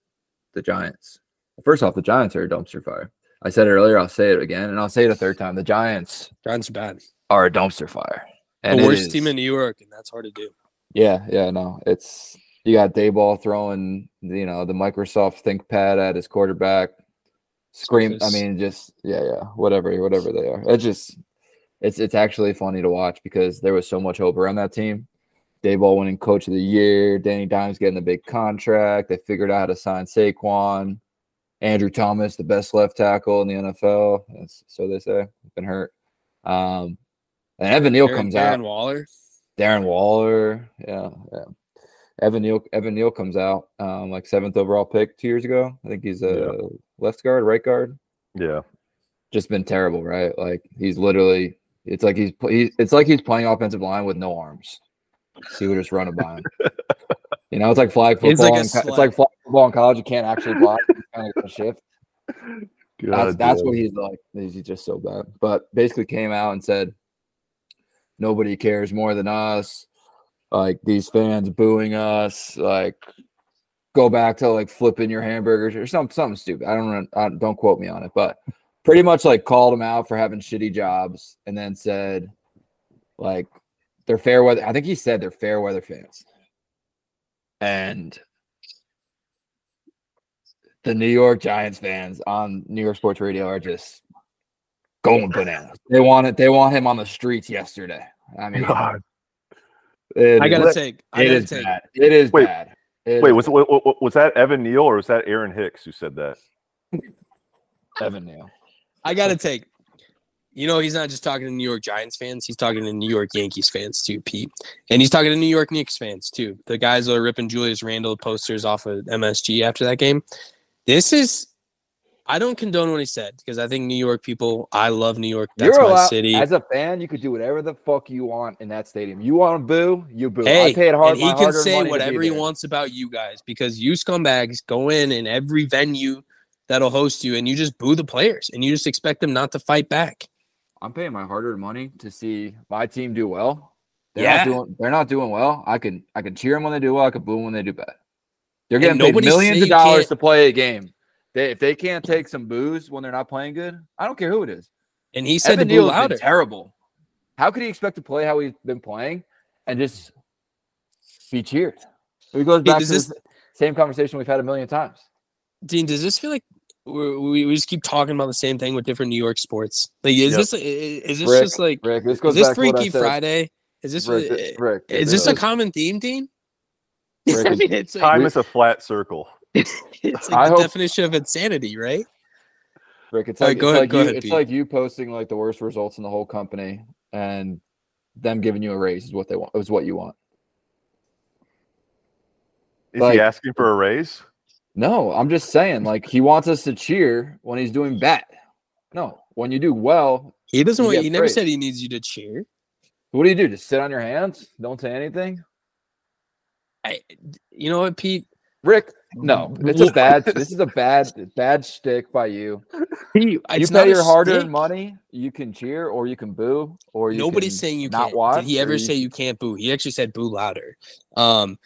the Giants. First off, the Giants are a dumpster fire. I said it earlier. I'll say it again, and I'll say it a third time. The Giants Giants are bad. are a dumpster fire. And the it worst team in New York, and that's hard to do. Yeah, yeah, no. It's you got Daboll throwing, you know, the Microsoft ThinkPad at his quarterback. Scream. I mean, just yeah, yeah, whatever, whatever they are. It's just it's it's actually funny to watch because there was so much hope around that team. Daboll winning coach of the year, Danny Dimes getting a big contract. They figured out how to sign Saquon. Andrew Thomas, the best left tackle in the NFL. That's, so they say. Been hurt. Um, and Evan Neal comes Darren out. Waller. Darren Waller, yeah, yeah. Evan Neal, Evan Neal comes out um, like seventh overall pick two years ago. I think he's a Yeah. left guard, right guard. Yeah. Just been terrible, right? Like he's literally, it's like he's pl- he, it's like he's playing offensive line with no arms. He would just run it by him. you know, it's like flag He's football. like in co- it's like flag football in college. You can't actually block. Kind of shift. That's God that's damn. what he's like. He's he's just so bad. But basically came out and said, nobody cares more than us. Like these fans booing us. Like go back to like flipping your hamburgers or something something stupid. I don't I, don't quote me on it, but pretty much like called them out for having shitty jobs and then said like they're fair weather. I think he said they're fair weather fans. And the New York Giants fans on New York Sports Radio are just going bananas. They want it. They want him on the streets yesterday. I mean, God. I gotta Let- take. I it gotta is take. bad. It is Wait, bad. It Wait, is was, wa- wa- was that Evan Neal or was that Aaron Hicks who said that? Evan Neal. I gotta take. You know, he's not just talking to New York Giants fans. He's talking to New York Yankees fans too, Pete. And he's talking to New York Knicks fans too. The guys that are ripping Julius Randle posters off of MSG after that game. This is, I don't condone what he said because I think New York people. I love New York. That's You're my allowed, city. as a fan, you could do whatever the fuck you want in that stadium. You want to boo, you boo. Hey, I paid hard. and he can say money to be whatever he wants about you guys because you scumbags go in in every venue that'll host you and you just boo the players and you just expect them not to fight back. I'm paying my hard-earned money to see my team do well. They're Yeah. not doing. They're not doing well. I can I can cheer them when they do well. I can boo them when they do bad. They're getting paid millions of dollars to play a game. They, if they can't take some booze when they're not playing good, I don't care who it is. And he said Evan to boo Neal's been louder. terrible. How could he expect to play how he's been playing and just be cheered? It goes Hey, back to does the same conversation we've had a million times. Dean, does this feel like we're, we we just keep talking about the same thing with different New York sports? Like, is Yep. this is this Ric, just like Ric, this is this back to Freaky. Friday? Is this Ric, Ric, is this a common theme, Dean? Ric, I mean, it's like, Time is a flat circle. It's like I the hope- definition of insanity, right? Ric, it's like, right, go it's ahead, like go you, ahead, it's like you posting like the worst results in the whole company and them giving you a raise is what they want is what you want. Is Like- he asking for a raise? No, I'm just saying, like he wants us to cheer when he's doing bad. No, when you do well, He doesn't want. get He never praise. said he needs you to cheer. what do you do? Just sit on your hands? Don't say anything? I, you know what, Pete? Ric, no, it's a bad this is a bad bad shtick by you. Pete, you it's pay your hard earned shtick. money, you can cheer or you can boo, or you Nobody's saying you not can't. watch. Did he ever say you can't boo? He actually said boo louder. Um,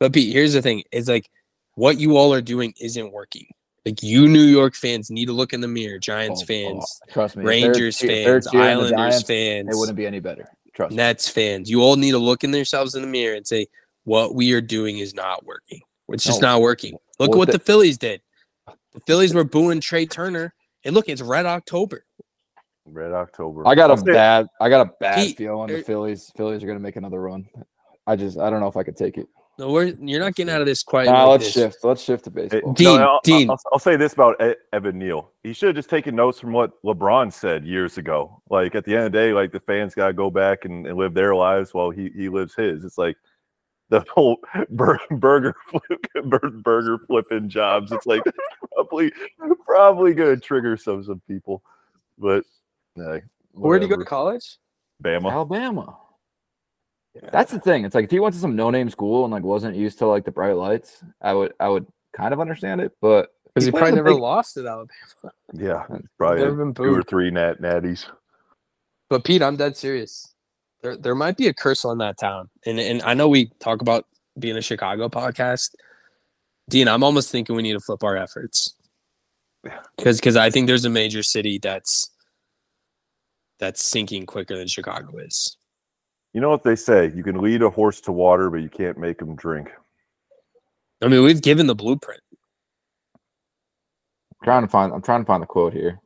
but Pete, here's the thing: is like what you all are doing isn't working. Like you, New York fans, need to look in the mirror. Giants Oh, oh, fans, trust me, they're Rangers they're fans, Islanders Giants, fans, It wouldn't be any better. Trust me. Nets fans. You all need to look in themselves in the mirror and say, "What we are doing is not working. It's just No. not working." Look What what the- the Phillies did. The Phillies were booing Trea Turner, and look, it's Red October. Red October. I got a I'll say- bad I got a bad Pete, feel on the er- Phillies. Phillies are gonna make another run. I just I don't know if I could take it. No, we're, you're not getting out of this quite. Nah, like let's this. shift. Let's shift to Hey, baseball. Dean, no, I'll, Dean. I'll, I'll say this about Evan Neal. He should have just taken notes from what LeBron said years ago. Like at the end of the day, like the fans got to go back and, and live their lives while he, he lives his. It's like the whole bur- burger flip, bur- burger flipping jobs. It's like probably probably going to trigger some some people. But uh, Where'd you go to college? Bama. Alabama. That's the thing. It's like if he went to some no-name school and like wasn't used to like the bright lights, I would I would kind of understand it. But Because he played probably never big- lost at Alabama. Yeah, probably Never been two or three nat natties. But Pete, I'm dead serious. There, there might be a curse on that town, and and I know we talk about being a Chicago podcast. Dean, I'm almost thinking we need to flip our efforts, because because I think there's a major city that's that's sinking quicker than Chicago is. You know what they say? You can lead a horse to water, but you can't make him drink. I mean, we've given the blueprint. trying to find I'm trying to find the quote here.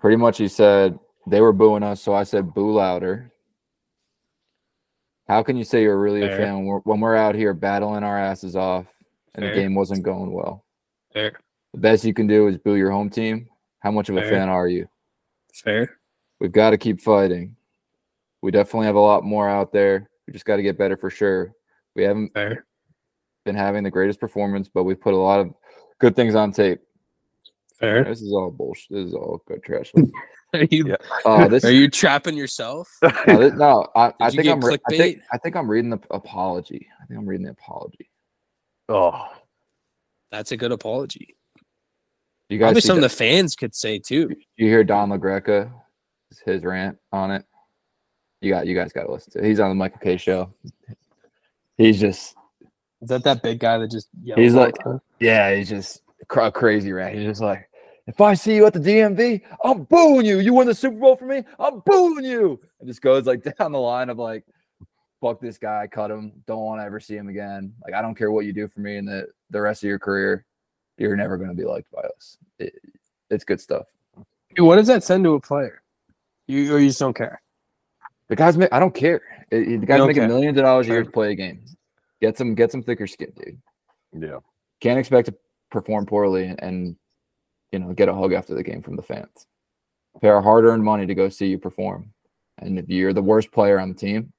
Pretty much he said they were booing us, so I said boo louder. How can you say you're really a fan when we're, when we're out here battling our asses off and Fair. the game wasn't going well? Fair, The best you can do is boo your home team. How much of a Fair. fan are you? fair. We've got to keep fighting. We definitely have a lot more out there. We just got to get better for sure. We haven't Fair. been having the greatest performance, but we've put a lot of good things on tape. Fair. This is all bullshit. This is all good trash. Are you, Yeah. Uh, this, are you trapping yourself? no, this- no, I, I think I'm. Re- I think. I think I'm reading the apology. I think I'm reading the apology. Oh, That's a good apology. You guys, Probably see some of the fans could say too. you hear Don LaGreca, his rant on it. You got, you guys got to listen to. it. He's on the Michael Kay show. He's just, Is that that big guy that just yells He's like- time? yeah, he's just cra- crazy rant. He's just like, if I see you at the DMV, I'm booing you. You win the Super Bowl for me, I'm booing you. And just goes like down the line of like, fuck this guy, cut him. Don't want to ever see him again. Like, I don't care what you do for me in the the rest of your career. You're never going to be liked by us. It, it's good stuff. Dude, what does that send to a player? You or you just don't care. The guys, make, I don't care. It- it- the guys don't making care. millions of dollars a year to play a game. Get some, get some thicker skin, dude. yeah. Can't expect to perform poorly and, and you know get a hug after the game from the fans. Pay our hard-earned money to go see you perform, and if you're the worst player on the team,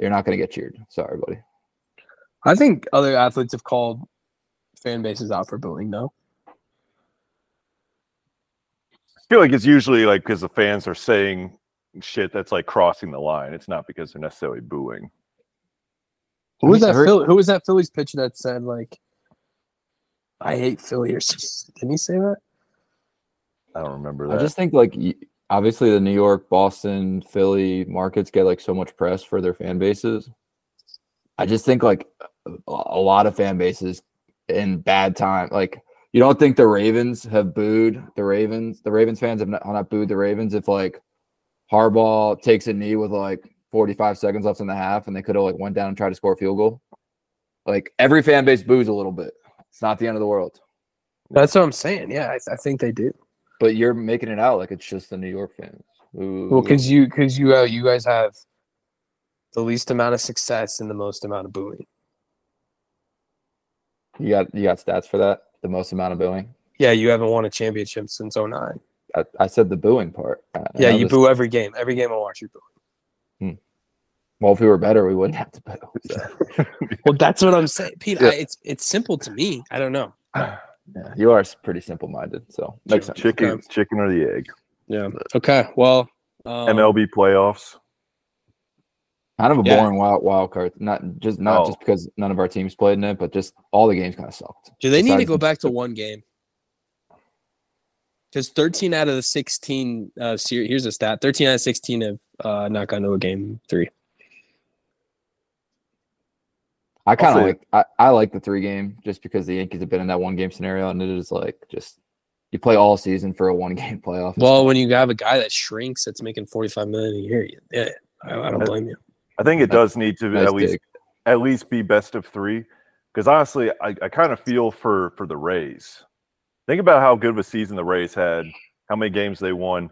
you're not going to get cheered. Sorry, buddy. I think other athletes have called fan bases out for booing though. I feel like it's usually like because the fans are saying shit that's like crossing the line. It's not because they're necessarily booing. Who was that? heard- Philly, who was that Phillies pitcher that said like, "I hate Philly"? Or something? Didn't he say that? I don't remember that. I just think like obviously the New York, Boston, Philly markets get like so much press for their fan bases. I just think like a a lot of fan bases in bad time. Like you don't think the Ravens have booed the Ravens? The Ravens fans have not, have not booed the Ravens if like Harbaugh takes a knee with like 45 seconds left in the half and they could have like went down and tried to score a field goal. Like every fan base boos a little bit. It's not the end of the world. That's what I'm saying. Yeah, I, I think they do. But you're making it out like it's just the New York fans. Who, Well, because you because you uh, you guys have the least amount of success and the most amount of booing. You got you got stats for that? The most amount of booing. Yeah, you haven't won a championship since 09. I, I said the booing part. I- Yeah, you this- boo every game. Every game I watch, you boo. Well, if we were better, we wouldn't have to boo. so. Well, that's what I'm saying, Pete. Yeah. I, it's it's simple to me. I don't know. Yeah, you are pretty simple minded, so makes sense. chicken, Okay. chicken or the egg. Yeah. Okay. Well, um, MLB playoffs. Kind of a Yeah. boring wild wild card. Not just not Oh. just because none of our teams played in it, but just all the games kind of sucked. Do they need to go back to one game? Because 13 out of the 16 uh ser- here's a stat. 13 out of 16 have uh not gone to a game three. I kind of like I, I like the three game just because the Yankees have been in that one game scenario, and it is like just you play all season for a one game playoff. Well, when you have a guy that shrinks that's making 45 million a year, yeah, I, I don't blame you. I think it does need to nice at least dig. at least be best of three. Because honestly, I, I kind of feel for for the Rays. Think about how good of a season the Rays had, how many games they won,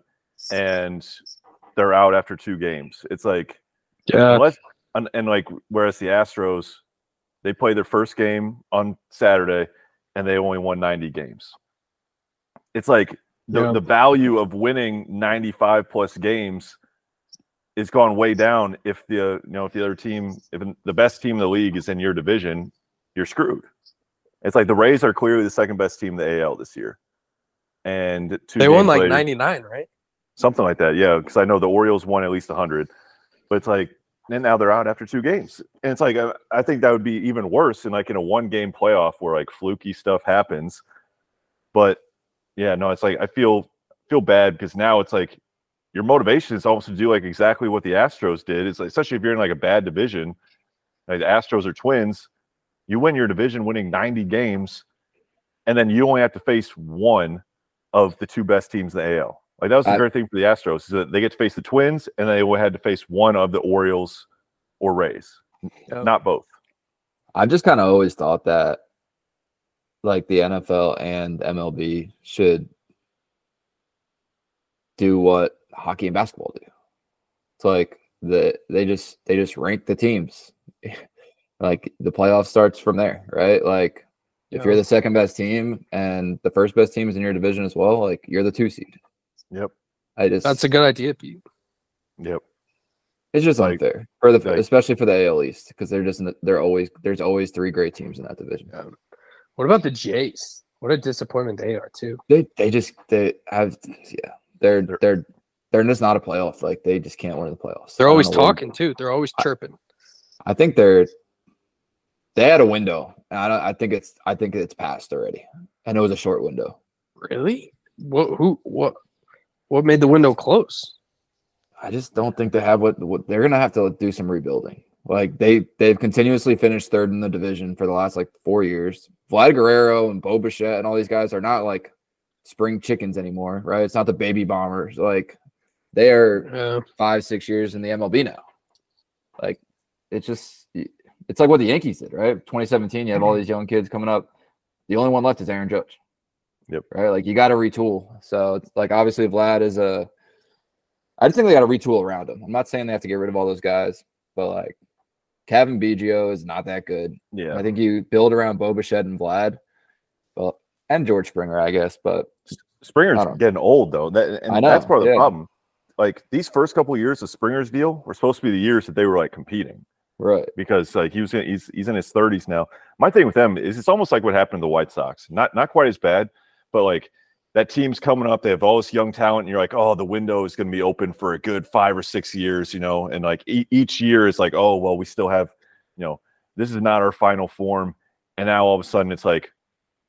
and they're out after two games. It's like Yeah. unless and, and like whereas the Astros, they play their first game on Saturday and they only won 90 games. It's like the, Yeah. the value of winning 95 plus games is gone way down if the you know if the other team if the best team in the league is in your division, you're screwed. It's like the Rays are clearly the second best team in the AL this year. And two They won like later- 99, right? something like that. Yeah, because I know the Orioles won at least hundred, but it's like and now they're out after two games, and it's like I, I think that would be even worse in like in a one game playoff where like fluky stuff happens. But yeah, no, it's like I feel feel bad because now it's like your motivation is almost to do like exactly what the Astros did. It's like, especially if you're in like a bad division, like the Astros are twins, you win your division winning 90 games, and then you only have to face one of the two best teams in the AL. Like that was the I- great thing for the Astros is that they get to face the Twins and they had to face one of the Orioles or Rays, Yep. not both. I just kind of always thought that like the NFL and MLB should do what hockey and basketball do. It's like the they just they just rank the teams. like the playoff starts from there, right? Like if you're the second best team and the first best team is in your division as well, like you're the two seed. Yep. I just That's a good idea, Pete. Yep. it's just like- unfair for the like- especially for the AL East because they're just they're always there's always three great teams in that division. What about the Jays? What a disappointment they are too. They they just they have yeah they're They're- they're they're just not a playoff like they just can't win the playoffs. They're always know what- talking too. They're always chirping. I think they're they had a window. and I don't, I think it's I think it's passed already. and it was a short window. Really? What? Who? What? What made the window close? I just don't think they have what, what they're gonna have to do some rebuilding. Like they they've continuously finished third in the division for the last like four years. Vlad Guerrero and Bo Bichette and all these guys are not like spring chickens anymore, right? It's not the baby bombers. Like they are Yeah. five, six years in the MLB now. Like it's just it's like what the Yankees did, right? 2017, you have all mm-hmm. these young kids coming up. The only one left is Aaron Judge. Yep. Right. Like you got to retool. So it's like obviously Vlad is a. I just think they got to retool around him. I'm not saying they have to get rid of all those guys, but like Cavan Biggio is not that good. Yeah. I think you build around Bo and Vlad, well, and George Springer, I guess. But Springer's getting old though. That, and I that's part of the yeah. problem. Like these first couple of years of Springer's deal were supposed to be the years that they were like competing. Right. because like he was gonna, he's he's in his 30s now. My thing with them is it's almost like what happened to the White Sox. Not not quite as bad, but like that team's coming up. They have all this young talent, and you're like, oh, the window is going to be open for a good five or six years, you know. And like e- each year is like, oh, well, we still have, you know, this is not our final form. And now all of a sudden it's like,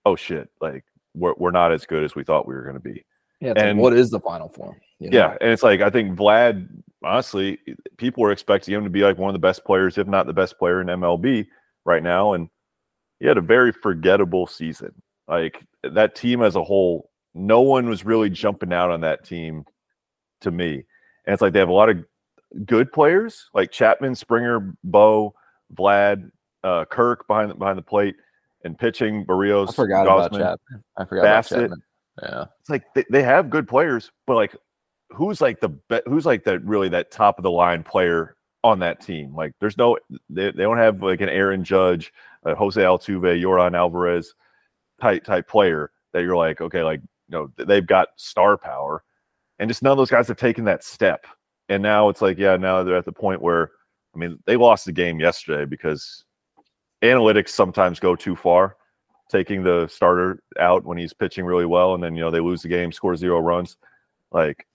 oh shit, like we're we're not as good as we thought we were going to be. Yeah. it's like, And- what is the final form? You know? Yeah, and it's like I think Vlad, honestly, people were expecting him to be like one of the best players, if not the best player in MLB right now, and he had a very forgettable season. Like that team as a whole, no one was really jumping out on that team to me. And it's like they have a lot of good players like Chapman, Springer, Bo, Vlad, uh, Kirk behind the, behind the plate, and pitching Berríos. I forgot about Gausman. Chapman. I forgot Bassitt. about Chapman. Yeah. it's like they, they have good players, but like who's like the be- who's like that really that top of the line player on that team? Like there's no they, they don't have like an Aaron Judge, uh, Jose Altuve, Yordan Alvarez type type player that you're like okay like you know they've got star power, and just none of those guys have taken that step. And now it's like yeah now they're at the point where I mean they lost the game yesterday because analytics sometimes go too far taking the starter out when he's pitching really well, and then you know they lose the game, score zero runs. Like,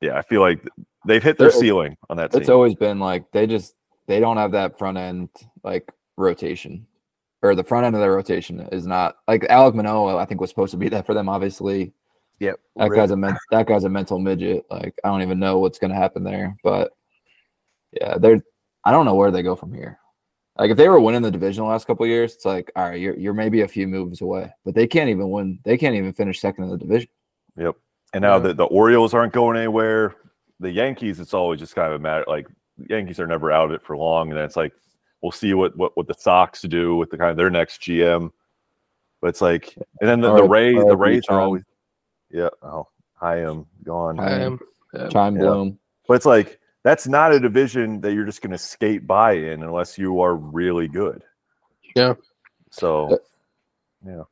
yeah, I feel like they've hit their They're- ceiling on that It's team. always been like they just they don't have that front end like rotation. Or the front end of their rotation is not like Alek Manoah, I think was supposed to be that for them, obviously. Yep. That guy's a men- that guy's a mental midget. Like I don't even know what's gonna happen there. But yeah, they're I don't know where they go from here. Like if they were winning the division the last couple of years, it's like, all right, you're you're maybe a few moves away. But they can't even win, they can't even finish second in the division. Yep. And now Yeah. the, the Orioles aren't going anywhere. The Yankees, it's always just kind of a matter like Yankees are never out of it for long. And then it's like we'll see what what, what the Sox do with the kind of their next GM. But it's like and then the, the Rays, the the Rays are always yeah, oh I am gone. I am. yeah. Chaim Yeah. Bloom. But it's like that's not a division that you're just going to skate by in unless you are really good. Yeah. So yeah.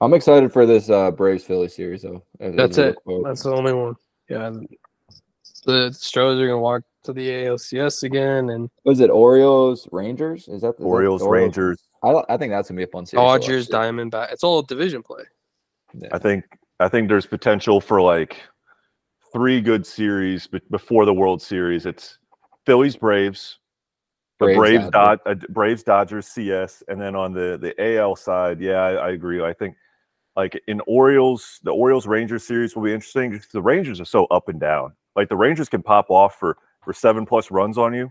I'm excited for this uh Braves Philly series though. That's it. look. That's the only one. Yeah. The Stros are gonna walk to the ALCS again, and Was it Orioles Rangers? Is that is that Orioles, the Rangers. I, I think that's gonna be a fun series. to watch, Dodgers, too. Diamondback. It's all division play. Yeah. I think I think there's potential for like three good series before the World Series. It's Phillies, Braves, the Braves, Braves, Dod- Dodgers. uh, Braves, Dodgers, CS, and then on the the AL side, yeah, I, I agree. I think like in Orioles, the Orioles Rangers series will be interesting the Rangers are so up and down. Like the Rangers can pop off for for seven plus runs on you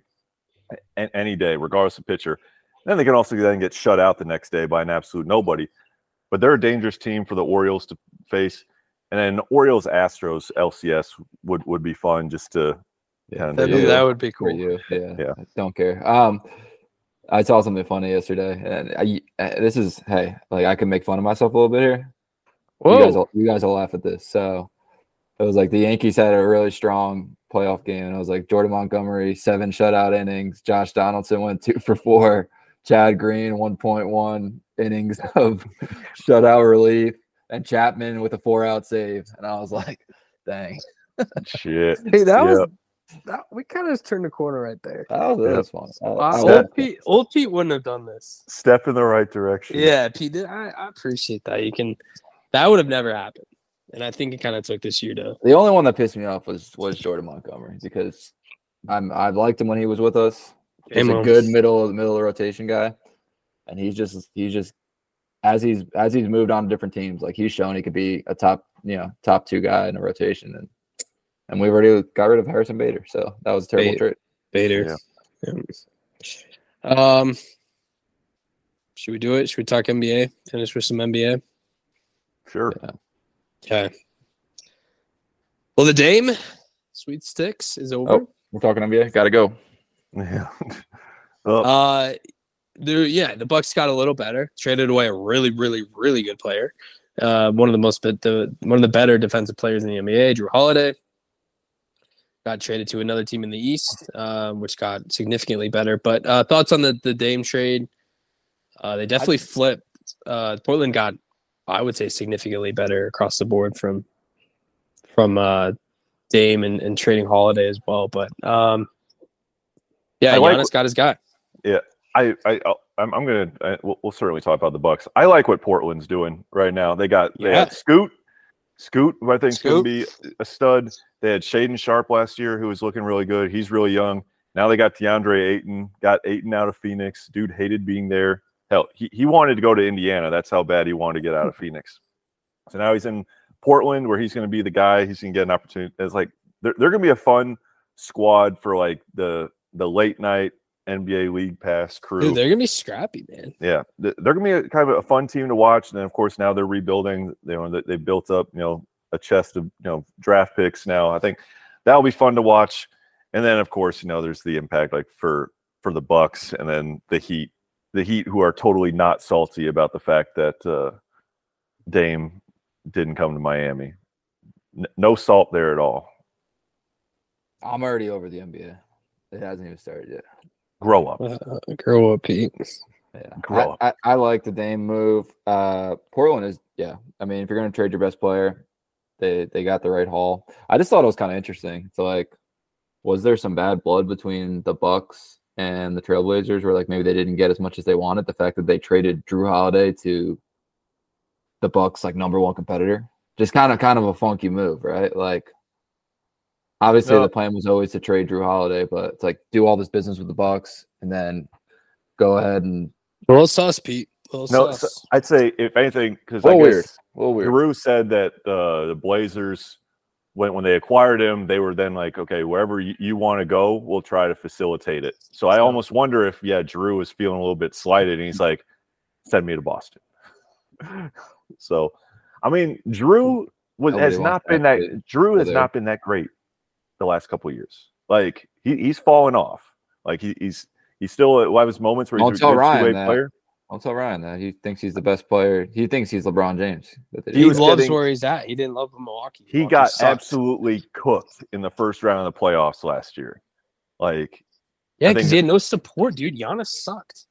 a- any day, regardless of pitcher. Then they can also then get shut out the next day by an absolute nobody. But they're a dangerous team for the Orioles to face. And then Orioles Astros LCS would would be fun just to Yeah, kind That, of that would be for cool. you. Yeah. Yeah. I don't care. Um, I saw something funny yesterday, and I, uh, this is hey, like I can make fun of myself a little bit here. You guys, will, you guys will laugh at this. So it was like the Yankees had a really strong playoff game, and I was like Jordan Montgomery seven shutout innings. Josh Donaldson went two for four. Chad Green one point one innings of shutout relief, and Chapman with a four out save. And I was like, dang, shit. Hey, that Yeah. was that, we kind of just turned the corner right there. Oh, was, that Yeah. was fun. I- Uh, I old. Pete, old Pete wouldn't have done this. Step in the right direction. Yeah, Pete, I, I appreciate that. You can, that would have never happened, and I think it kind of took this year to. The only one that pissed me off was was Jordan Montgomery because I'm I liked him when he was with us. He's Hey, a good middle of the middle of the rotation guy, and he's just he's just as he's as he's moved on to different teams, like he's shown he could be a top you know top two guy in a rotation, and and we've already got rid of Harrison Bader, so that was a terrible Bader. trade. Bader. Um, should we do it? Should we talk NBA? Finish with some NBA. Sure. Okay. Well, the Dame Sweet Sticks is over. Oh. We're talking NBA. Got to go. Yeah. well, Uh, there, yeah, the Bucks got a little better. Traded away a really, really, really good player. Uh, one of the most, but the one of the better defensive players in the NBA, Jrue Holiday. Got traded to another team in the East, uh, which got significantly better. But uh, thoughts on the the Dame trade? Uh, they definitely flipped. Uh, Portland got, I would say, significantly better across the board from from uh, Dame and, and trading Holiday as well. But um, Yeah, I like Giannis what- got his guy. I, I, I'll- I'm, I'm gonna. I, we'll, we'll certainly talk about the Bucks. I like what Portland's doing right now. They got they Yeah. had Scoot, Scoot, who I think is going to be a stud. They had Shaedon Sharpe last year, who was looking really good. He's really young. Now they got DeAndre Ayton. Got Ayton out of Phoenix. Dude hated being there. Hell, he, he wanted to go to Indiana. That's how bad he wanted to get out of Phoenix. So now he's in Portland, where he's going to be the guy. He's going to get an opportunity. It's like they're, they're going to be a fun squad for like the the late night NBA League Pass crew. Dude, they're gonna be scrappy, man. Yeah, they're gonna be a, kind of a fun team to watch. And then, of course, now they're rebuilding. You know, they, they built up, you know, a chest of you know draft picks. Now, I think that'll be fun to watch. And then, of course, you know, there's the impact like for for the Bucks, and then the Heat, the Heat who are totally not salty about the fact that uh, Dame didn't come to Miami. N- no salt there at all. I'm already over the NBA. It hasn't even started yet. Grow up. Uh, grow up, Pete. Yeah, Grow I, I, I like the Dame move. Uh, Portland is yeah. I mean, if you're going to trade your best player, they they got the right haul. I just thought it was kind of interesting. So like, was there some bad blood between the Bucks and the Trailblazers, were like maybe they didn't get as much as they wanted? The fact that they traded Jrue Holiday to the Bucks like number one competitor, just kind of kind of a funky move, right? Like. Obviously, No. the plan was always to trade Jrue Holiday, but it's like do all this business with the Bucks and then go ahead and A little sus, Pete. A little No, sus. so I'd say if anything, because a I little guess weird, a little weird. Jrue said that uh, the Blazers, when when they acquired him, they were then like, okay, wherever you, you want to go, we'll try to facilitate it. So I almost wonder if yeah, Jrue was feeling a little bit slighted, and he's like, send me to Boston. so, I mean, Jrue was Nobody has not been that that. Jrue has there. not been that great the last couple of years. Like he, he's fallen off. Like he, he's he's still at one of his moments where he's a good two-way player. I'll tell Ryan that he thinks he's the best player. He thinks he's LeBron James. that he, loves getting- where he's at. He didn't love Milwaukee. he Milwaukee got sucked. absolutely cooked in the first round of the playoffs last year. Like Yeah, because he had no support, dude. Giannis sucked.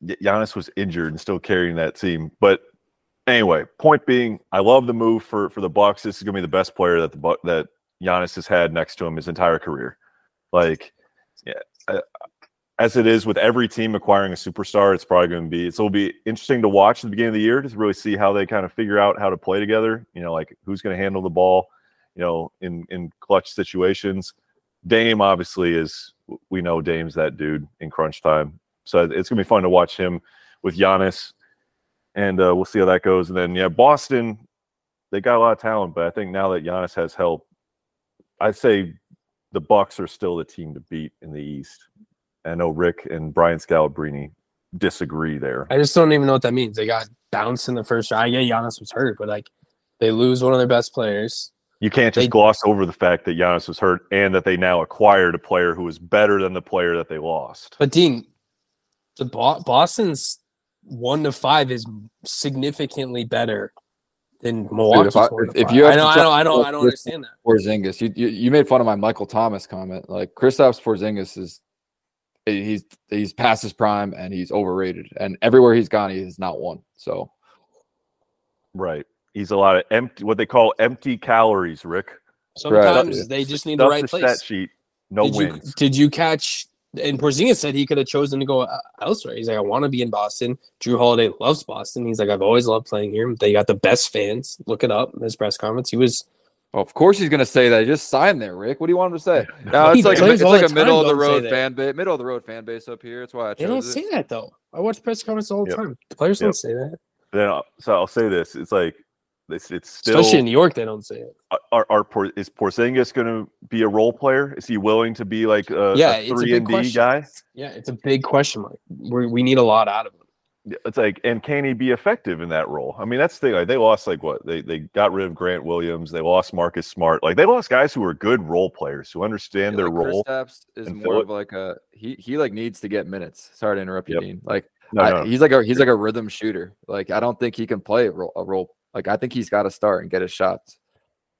Y- Giannis was injured and still carrying that team. But anyway, point being, I love the move for for the Bucks. This is gonna be the best player that the Bu- that Giannis has had next to him his entire career. Like, yeah, uh, as it is with every team acquiring a superstar, it's probably going to be. It'll be interesting to watch at the beginning of the year to really see how they kind of figure out how to play together. You know, like who's going to handle the ball. You know, in in clutch situations. Dame obviously is. We know Dame's that dude in crunch time. So it's gonna be fun to watch him with Giannis, and uh, we'll see how that goes. And then yeah, Boston, they got a lot of talent, but I think now that Giannis has help, I'd say the Bucks are still the team to beat in the East. I know Ric and Brian Scalabrine disagree there. I just don't even know what that means. They got bounced in the first round. Yeah, Giannis was hurt, but like they lose one of their best players. You can't just They- gloss over the fact that Giannis was hurt and that they now acquired a player who was better than the player that they lost. But Dean, the Bo- Boston's one to five is significantly better than Milwaukee's I- four to if- if five. you have I to know, I try- know, I don't, I don't understand that. Porzingis. You, you you made fun of my Michael Thomas comment. Like Kristaps Porzingis is he's he's past his prime and he's overrated. And everywhere he's gone, he has not won. So Right. He's a lot of empty, what they call empty calories, Ric. Sometimes Right. they just need the right place. stat sheet, no did you wins. did you catch? And Porzingis said he could have chosen to go uh, elsewhere. He's like, I want to be in Boston. Jrue Holiday loves Boston. He's like, I've always loved playing here. They got the best fans. Look it up. His press conference. He was. Well, of course he's gonna say that. He just signed there, Ric. What do you want him to say? No, He it's like a, it's like a middle of the road fan base, middle of the road fan base up here. That's why I They don't chose say that though. I watch press conferences all the Yep. time. The players Yep. don't say that, Then, I'll- so I'll say this: it's like it's, it's still. especially in New York. They don't say it. are, are Por- is Porzingis going to be a role player? Is he willing to be like a, Yeah, a it's a three and D question. guy? Yeah, it's a big question mark. we we need a lot out of him. Yeah, It's like, and can he be effective in that role? I mean, that's the thing. Like, they lost like what they they got rid of Grant Williams. They lost Marcus Smart. Like they lost guys who were good role players who understand feel their like role. Kristaps is and more fill of like a he he like needs to get minutes. Sorry to interrupt you, Yep. Dean. Like No, I- no, he's like a he's like a rhythm shooter. Like I don't think he can play a role. A role. Like I think he's got to start and get his shots.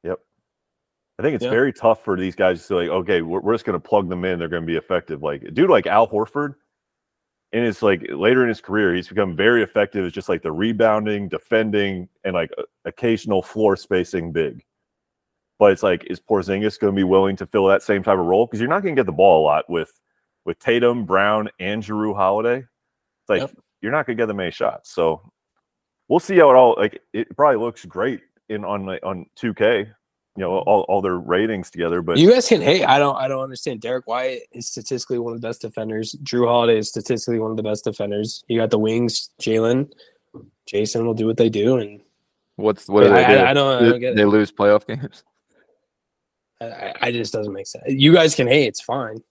Yep. I think it's Yeah. very tough for these guys to say, like, okay, we're, we're just going to plug them in. They're going to be effective. Like a dude like Al Horford, in his like later in his career, he's become very effective as just like the rebounding, defending, and like occasional floor spacing big. But it's like, is Porzingis going to be willing to fill that same type of role? Because you're not going to get the ball a lot with with Tatum, Brown, and Jrue Holiday. It's like Yep. you're not going to get them many shots. So we'll see how it all like. It probably looks great in on on 2K. You know, all, all their ratings together, but You guys can hate. I don't. I don't understand. Derrick White is statistically one of the best defenders. Jrue Holiday is statistically one of the best defenders. You got the wings. Jaylen, Jayson will do what they do, and What's what do I- they do? I- I don't- I They- don't get it. lose playoff games. I, I- I just doesn't make sense. You guys can hate. It's fine.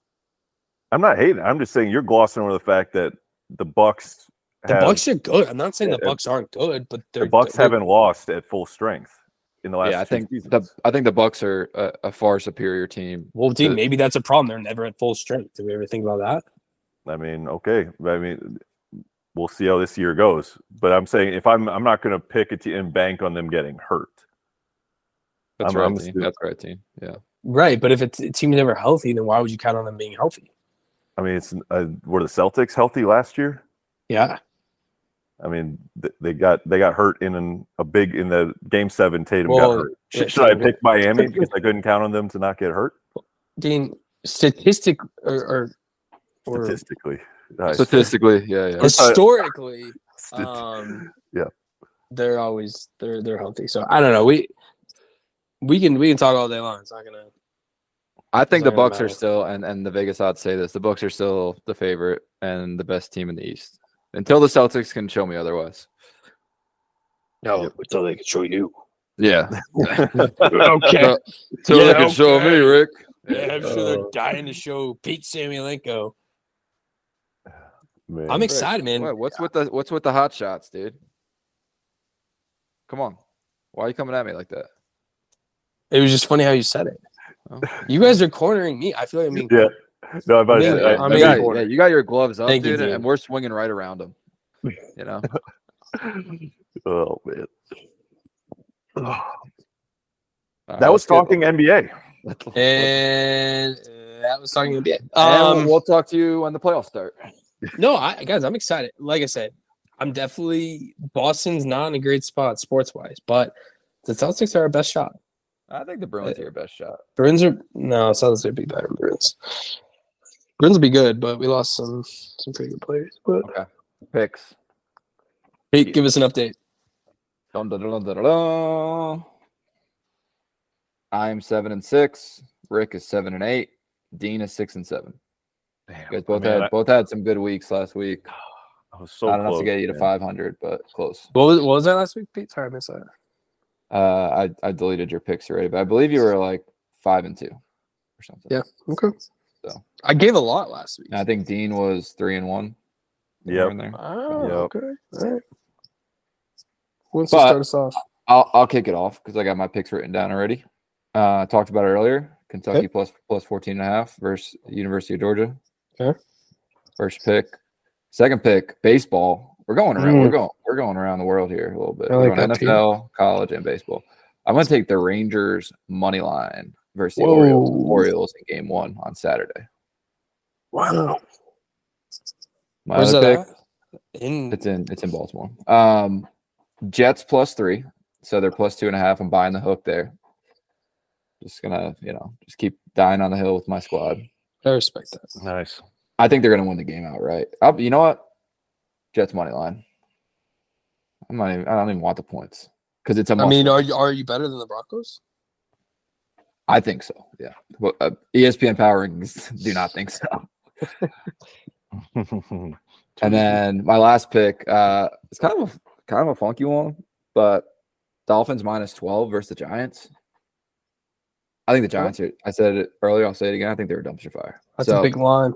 I'm not hating. I'm just saying you're glossing over the fact that the Bucks The have, Bucks are good. I'm not saying the Bucks aren't good, but they're the Bucks they're- haven't lost at full strength in the last. Yeah, I think seasons. the I think the Bucks are a, a far superior team. Well, Dean, to- maybe that's a problem. They're never at full strength. Do we ever think about that? I mean, okay. I mean, we'll see how this year goes. But I'm saying if I'm, I'm not going to pick a team and bank on them getting hurt. That's I'm- right, I'm team. That's right, team. Yeah. Right, but if it's a team never healthy, then why would you count on them being healthy? I mean, it's uh, were the Celtics healthy last year? Yeah, I mean, th- they got they got hurt in an, a big in the game seven. Tatum Well, got hurt. Should, yeah, should I pick Miami because I couldn't count on them to not get hurt Dean, statistic or or, or statistically? I- Statistically, yeah, yeah. historically, um, Yeah. they're always they're they're healthy. So I don't know. We we can we can talk all day long. It's not gonna. I think the Doesn't Bucks are still, and and the Vegas odds say this: the Bucks are still the favorite and the best team in the East until the Celtics can show me otherwise. No, until they can show you. Yeah, okay. until Yeah, they can show me. Ric. Yeah, I'm sure Uh, they're dying to show Pete Samuelenko. Man. I'm excited, man. What, what's with the what's with the hot shots, dude? Come on, why are you coming at me like that? It was just funny how you said it. Oh. You guys are cornering me. I feel like I'm being Yeah. No, I'm about to say, I- I I mean, you, got, yeah, you got your gloves up, Thank you, dude, and we're swinging right around them. You know, oh man. All That was let's get- talking NBA. and uh, that was talking NBA. And Um, we'll talk to you when the playoffs start. no, I guys, I'm excited. Like I said, I'm definitely Boston's not in a great spot sports wise, but the Celtics are our best shot. I think the Bruins are your best shot. Bruins are no Celtics would be better than Bruins. Bruins will be good, but we lost some some pretty good players. But Picks. Pete, give us an update. Dun, dun, dun, dun, dun, dun. I'm seven and six. Ric is seven and eight. Dean is six and seven. Damn, You guys both I mean, had I- both had some good weeks last week. I was so Not enough close, to get you to 500, but close. What was what was that last week, Pete? Sorry, I missed that. Uh, I I deleted your picks already, but I believe you were like five and two or something. Yeah. Okay. So. I gave a lot last week. And I think Dean was three and one. Yeah. somewhere. Oh, Yep. okay. All right. Who wants to start us off? I'll I'll kick it off because I got my picks written down already. Uh, I talked about it earlier. Kentucky plus plus 14 and a half versus University of Georgia. Okay. First pick. Second pick, baseball. We're going around. We're Mm. going. We're going around the world here a little bit. I We're like going that, Pete. NFL, college, and baseball. I'm going to take the Rangers money line versus the Orioles. Whoa. Orioles in Game One on Saturday. Wow. My Where's other that pick. In It's in it's in Baltimore. Um, Jets plus three, so they're plus two and a half. I'm buying the hook there. Just gonna, you know, just keep dying on the hill with my squad. I respect that. Nice. I think they're gonna win the game outright. I'll, you know what? Jets money line. I'm not even, I don't even want the points because it's a. I Must mean, are you are you better than the Broncos? I think so. Yeah. Well, uh, ESPN Power Rankings do not think so. And then my last pick, uh, it's kind of a kind of a funky one, but Dolphins minus 12 versus the Giants. I think the Giants are, I said it earlier, I'll say it again. I think they're a dumpster fire. That's So, a big line.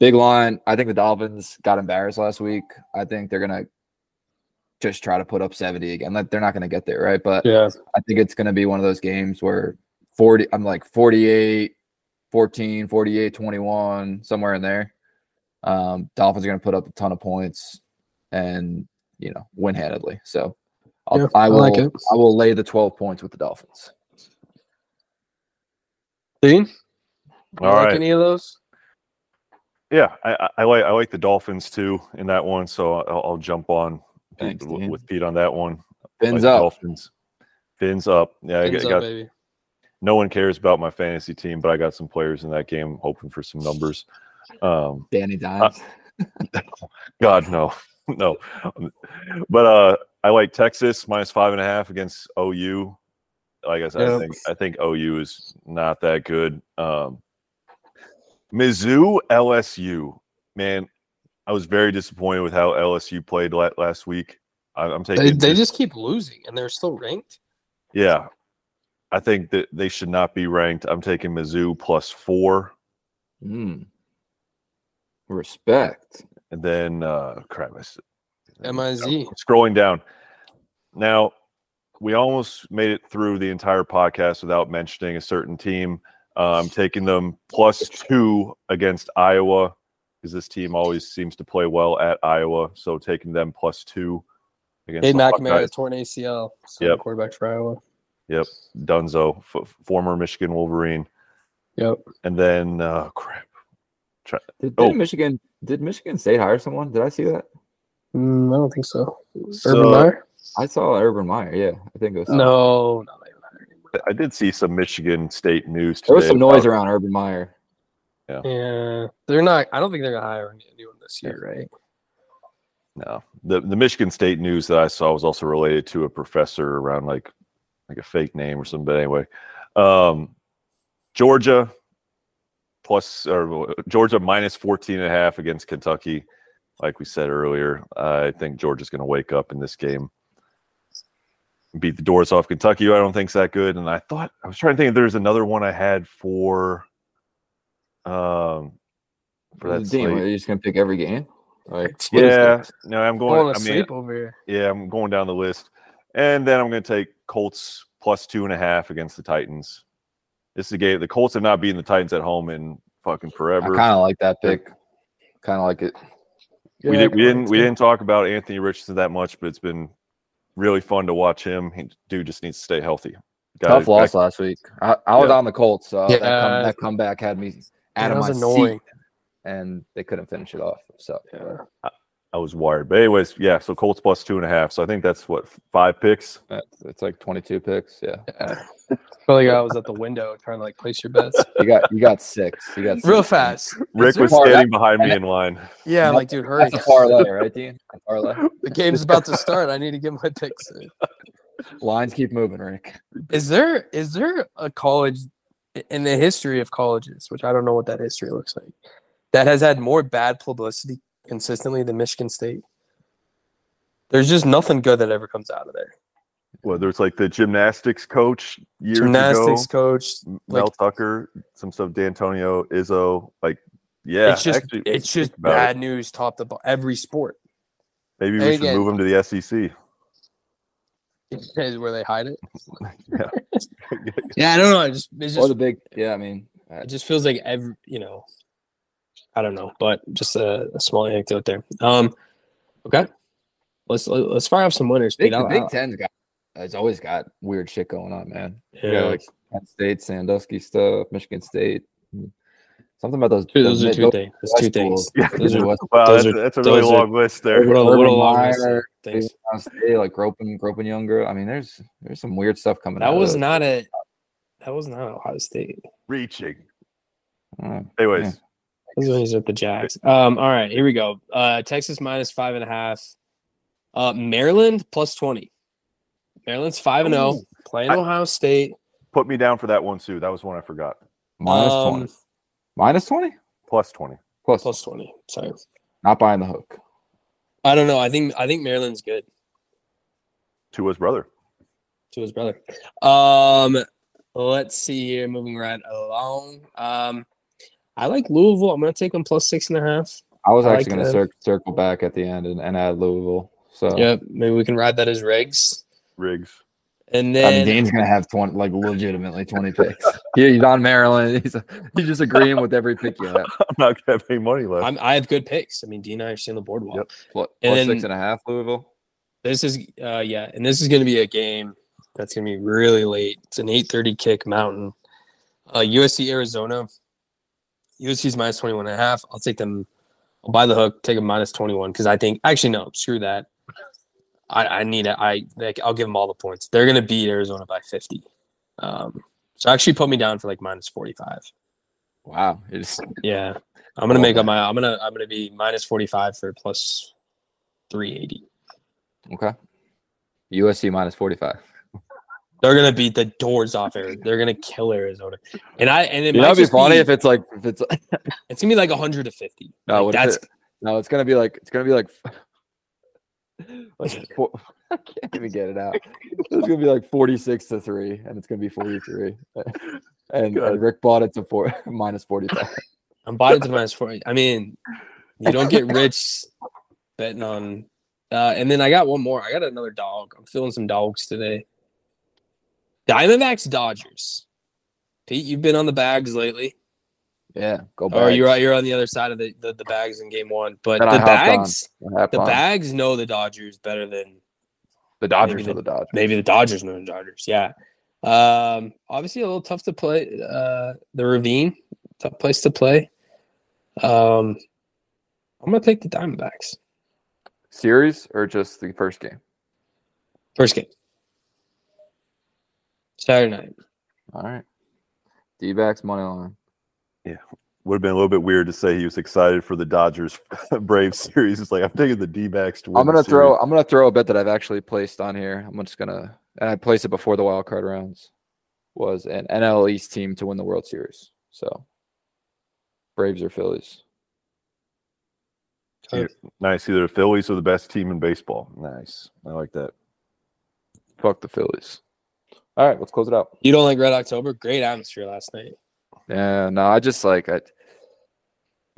big line. I think the Dolphins got embarrassed last week. I think they're gonna just try to put up 70 again. Like, They're not gonna get there, right? But Yeah. I think it's gonna be one of those games where 40, I'm like 48, 14, 48, 21, somewhere in there. Um, Dolphins are going to put up a ton of points and you know win handedly. So I'll, Yeah, I I will like it. I will lay the twelve points with the Dolphins. Dean, you All like right. any of those? Yeah, I, I- I like I like the Dolphins too in that one, so I'll, I'll jump on Thanks, with, with Pete on that one. Fins Like up. Dolphins. Fins up. Yeah, I got, up, baby. No one cares about my fantasy team, but I got some players in that game hoping for some numbers. Um, Danny Dimes. God, no, no. But uh, I like Texas minus five and a half against OU. Like I said, I think I think OU is not that good. Um, Mizzou, LSU, man, I was very disappointed with how LSU played last week. I, I'm taking They, they just keep losing, and they're still ranked. yeah. I think that they should not be ranked. I'm taking Mizzou plus four, Mm. Respect. and then uh, crap. I s- Miz. scrolling down. Now, we almost made it through the entire podcast without mentioning a certain team. Uh, I'm taking them plus two against Iowa because this team always seems to play well at Iowa. So taking them plus two against Hey, the McNamara Hawkeyes. torn ACL. So Yep. quarterback for Iowa. Yep, Dunzo, f- former Michigan Wolverine, Yep. and then uh, crap. Did, Oh. Michigan did Michigan State hire someone? Did I see that? Mm, I don't think so. Urban Meyer? I saw Urban Meyer. Yeah, I think it was. No, no, haven't hired anybody. I did see some Michigan State news today. There was some noise around Urban Meyer. Yeah, they're not. I don't think they're gonna hire anyone this year, right? No, the the Michigan State news that I saw was also related to a professor around like like a fake name or something. But anyway, um, Georgia plus or Georgia minus 14 and a half against Kentucky. Like we said earlier, I think Georgia's going to wake up in this game, beat the doors off Kentucky. I don't think's that good. And I thought I was trying to think if there's another one I had for um for that Damn, slate. are you just gonna pick every game? Like, Yeah, no, I'm Falling going. I mean, asleep over here. yeah, I'm going down the list, and then I'm going to take Colts plus two and a half against the Titans. This is a game. The Colts have not beaten the Titans at home in fucking forever. I forever. kind of like that pick. Kind of like it. we did. We didn't. We didn't talk about Anthony Richardson that much, but it's been really fun to watch him. He, dude just needs to stay healthy. Gotta- Tough loss last week. I, I was Yeah. on the Colts, so that, come, that comeback had me out of my annoying. seat, and they couldn't finish it off. So Yeah. I was wired, but anyways, yeah. So Colts plus two and a half. So I think that's what five picks. that's, it's like 22 picks. Yeah, yeah. I like I was at the window trying to like place your bets you got you got six. You got real fast. Ric was Parlay- standing behind me in line. Yeah, I'm like, dude, hurry. That's a parlay, right, Dean? A parlay. The game's about to start. I need to get my picks. in. Lines keep moving, Ric. Is there is there a college in the history of colleges, which I don't know what that history looks like, that has had more bad publicity consistently than Michigan State? There's just nothing good that ever comes out of there. Whether it's like the gymnastics coach years Gymnastics ago, coach. Mel like- Tucker, some stuff, D'Antonio, Izzo, like yeah, it's just actually, it's just about it. bad news top to bottom. Every sport Maybe we And should again- move them to the SEC. is where they hide it. Yeah. Yeah, I don't know. It just it's Or just the big, yeah. I mean, uh, it just feels like every you know i don't know but just a, a small anecdote there um okay let's let's fire off some winners Big, the Big Ten's got it's always got weird shit going on, man. Yeah, yeah, like Penn State, Sandusky stuff, Michigan State. Something about those. Two- those are mid- two things that's two things. Yeah, Those are- wow, those that's, are- that's a really those are- long list there. what a, what a Urban long Meyer, of things. Ohio State, like Groping, Groping Younger. I mean, there's there's some weird stuff coming. Out. That out was of not a that was not ohio state Reaching. Uh, Anyways, Yeah. This is when he's at the jacks um all right here we go uh texas minus five and a half uh maryland plus 20 maryland's five and oh playing I- ohio state put me down for that one too. That was one I forgot. minus Um, twenty. Minus twenty. Plus twenty. Plus, plus 20 sorry not buying the hook. i don't know i think i think maryland's good To his brother. to his brother. Um, let's see here. Moving right along. Um, I like Louisville. I'm gonna take them plus six and a half. I was I actually like going to cir- circle back at the end and, and add Louisville. So yeah, maybe we can ride that as rigs. Rigs. And I mean, then Dane's gonna have twenty, like legitimately twenty picks. yeah, he's on Maryland. He's he's just agreeing with every pick you have. I'm not gonna have any money left. I'm, I have good picks. I mean, Dean and I are still on the boardwalk. Yep. What, And plus then- six and a half, Louisville. This is uh yeah, and this is gonna be a game that's gonna be really late. It's an 8:30 kick mountain. Uh USC Arizona. USC's minus 21 and a half. I'll take them. I'll buy the hook, take a minus 21 because I think actually no, screw that. I, I need it. I like I'll give them all the points. They're gonna beat Arizona by 50. Um So actually put me down for like minus 45. Wow. It's Yeah. I'm gonna make up my I'm gonna I'm gonna be minus 45 for plus 380. okay. USC minus 45. They're gonna beat the doors off Arizona. They're gonna kill Arizona. And I and it You might know, be funny be, if it's like if it's it's gonna be like 150. No, Like, what if that's it- no, it's gonna be like it's gonna be like like four, I can't even get it out. It's gonna be like 46 to 3, and it's gonna be 43. And, God. Ric bought it to four minus 45. I'm buying it to minus 40. I mean, you don't get rich betting on uh and then I got one more. I got another dog. I'm feeling some dogs today. Diamondbacks Dodgers. Pete, you've been on the bags lately. Yeah, go back. Or you're you're on the other side of the, the, the bags in game one. But the bags the the, bags know the Dodgers better than the Dodgers maybe are the Dodgers. maybe the Dodgers know the Dodgers. Yeah. Um obviously a little tough to play uh the ravine, tough place to play. Um I'm gonna take the Diamondbacks. Series or just the first game? First game. Saturday night. All right. D backs money line. Yeah. Would have been a little bit weird to say he was excited for the Dodgers Braves series. It's like I'm taking the D backs to win. I'm gonna throw. series. I'm gonna throw a bet that I've actually placed on here. I'm just gonna, and I placed it before the wild card rounds. Was an NL East team to win the World Series. So, Braves or Phillies. Yeah. Nice. Either the Phillies or the best team in baseball. Nice. I like that. Fuck the Phillies. All right, let's close it out. You don't like Red October? Great atmosphere last night. Yeah, no, I just like I.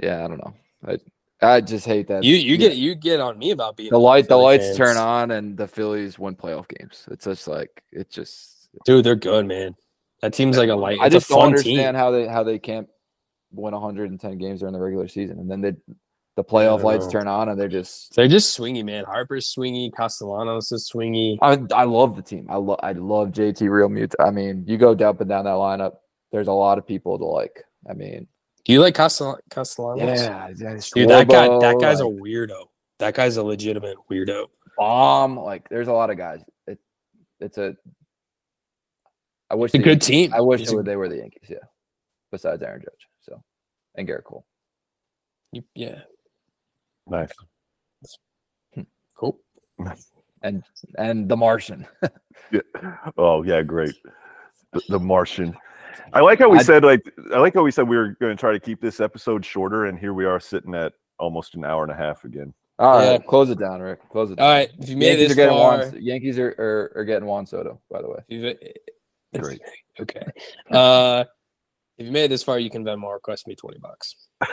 Yeah, I don't know. I I just hate that. You you yeah. get you get on me about being the light. The Philly lights fans. turn on and the Phillies win playoff games. It's just like it just. Dude, they're good, man. That team's like a light. I just don't understand team. how they how they can't win 110 games during the regular season and then they the playoff lights know. turn on and they're just. They're just swingy, man. Harper's swingy. Castellanos is swingy. I I love the team. I love I love JT Realmuto. I mean, you go up and down that lineup. There's a lot of people to like. I mean, Do you like Castell- Castellanos? yeah, yeah Dude, that guy that guy's a weirdo. That guy's a legitimate weirdo. bomb. Like, there's a lot of guys. It, it's a. I wish It's a good Yankees- team. I wish they were, they were the Yankees. Yeah, besides Aaron Judge. So, and Gerrit Cole. You- yeah. Nice. Cool. and and the Martian. yeah. Oh yeah, great. The, the Martian. I like how we I- said like I like how we said we were going to try to keep this episode shorter, and here we are sitting at almost an hour and a half again. All right, Yeah. close it down, Ric. Close it. Down. All right. If you made Yankees it are this getting far, Juan. Yankees are, are are getting Juan Soto. By the way, Great. Okay. Uh, if you made it this far, you can Venmo request me twenty bucks.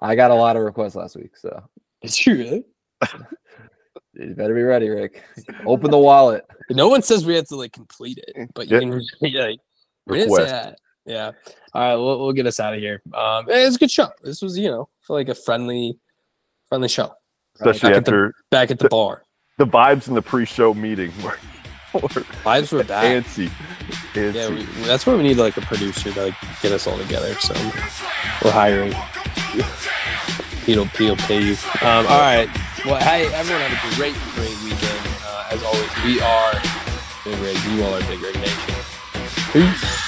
I got a lot of requests last week, so Is you really? you better be ready, Ric. Open the wallet. No one says we have to like complete it, but you Yeah. can. Yeah, we didn't say that. Yeah. All right, we'll, we'll get us out of here. Um, it was a good show. This was, you know, for like a friendly, friendly show. Especially Back at the- after Back at the bar, the vibes in the pre-show meeting were, were vibes were back. antsy. antsy. Yeah, we, that's where we need like a producer to like get us all together. So we're hiring. He'll, he'll pay you. Um, all right. Well, hey, everyone have a great, great weekend. Uh, as always, we are Big Rig. You all are Big Rig Nation. Peace.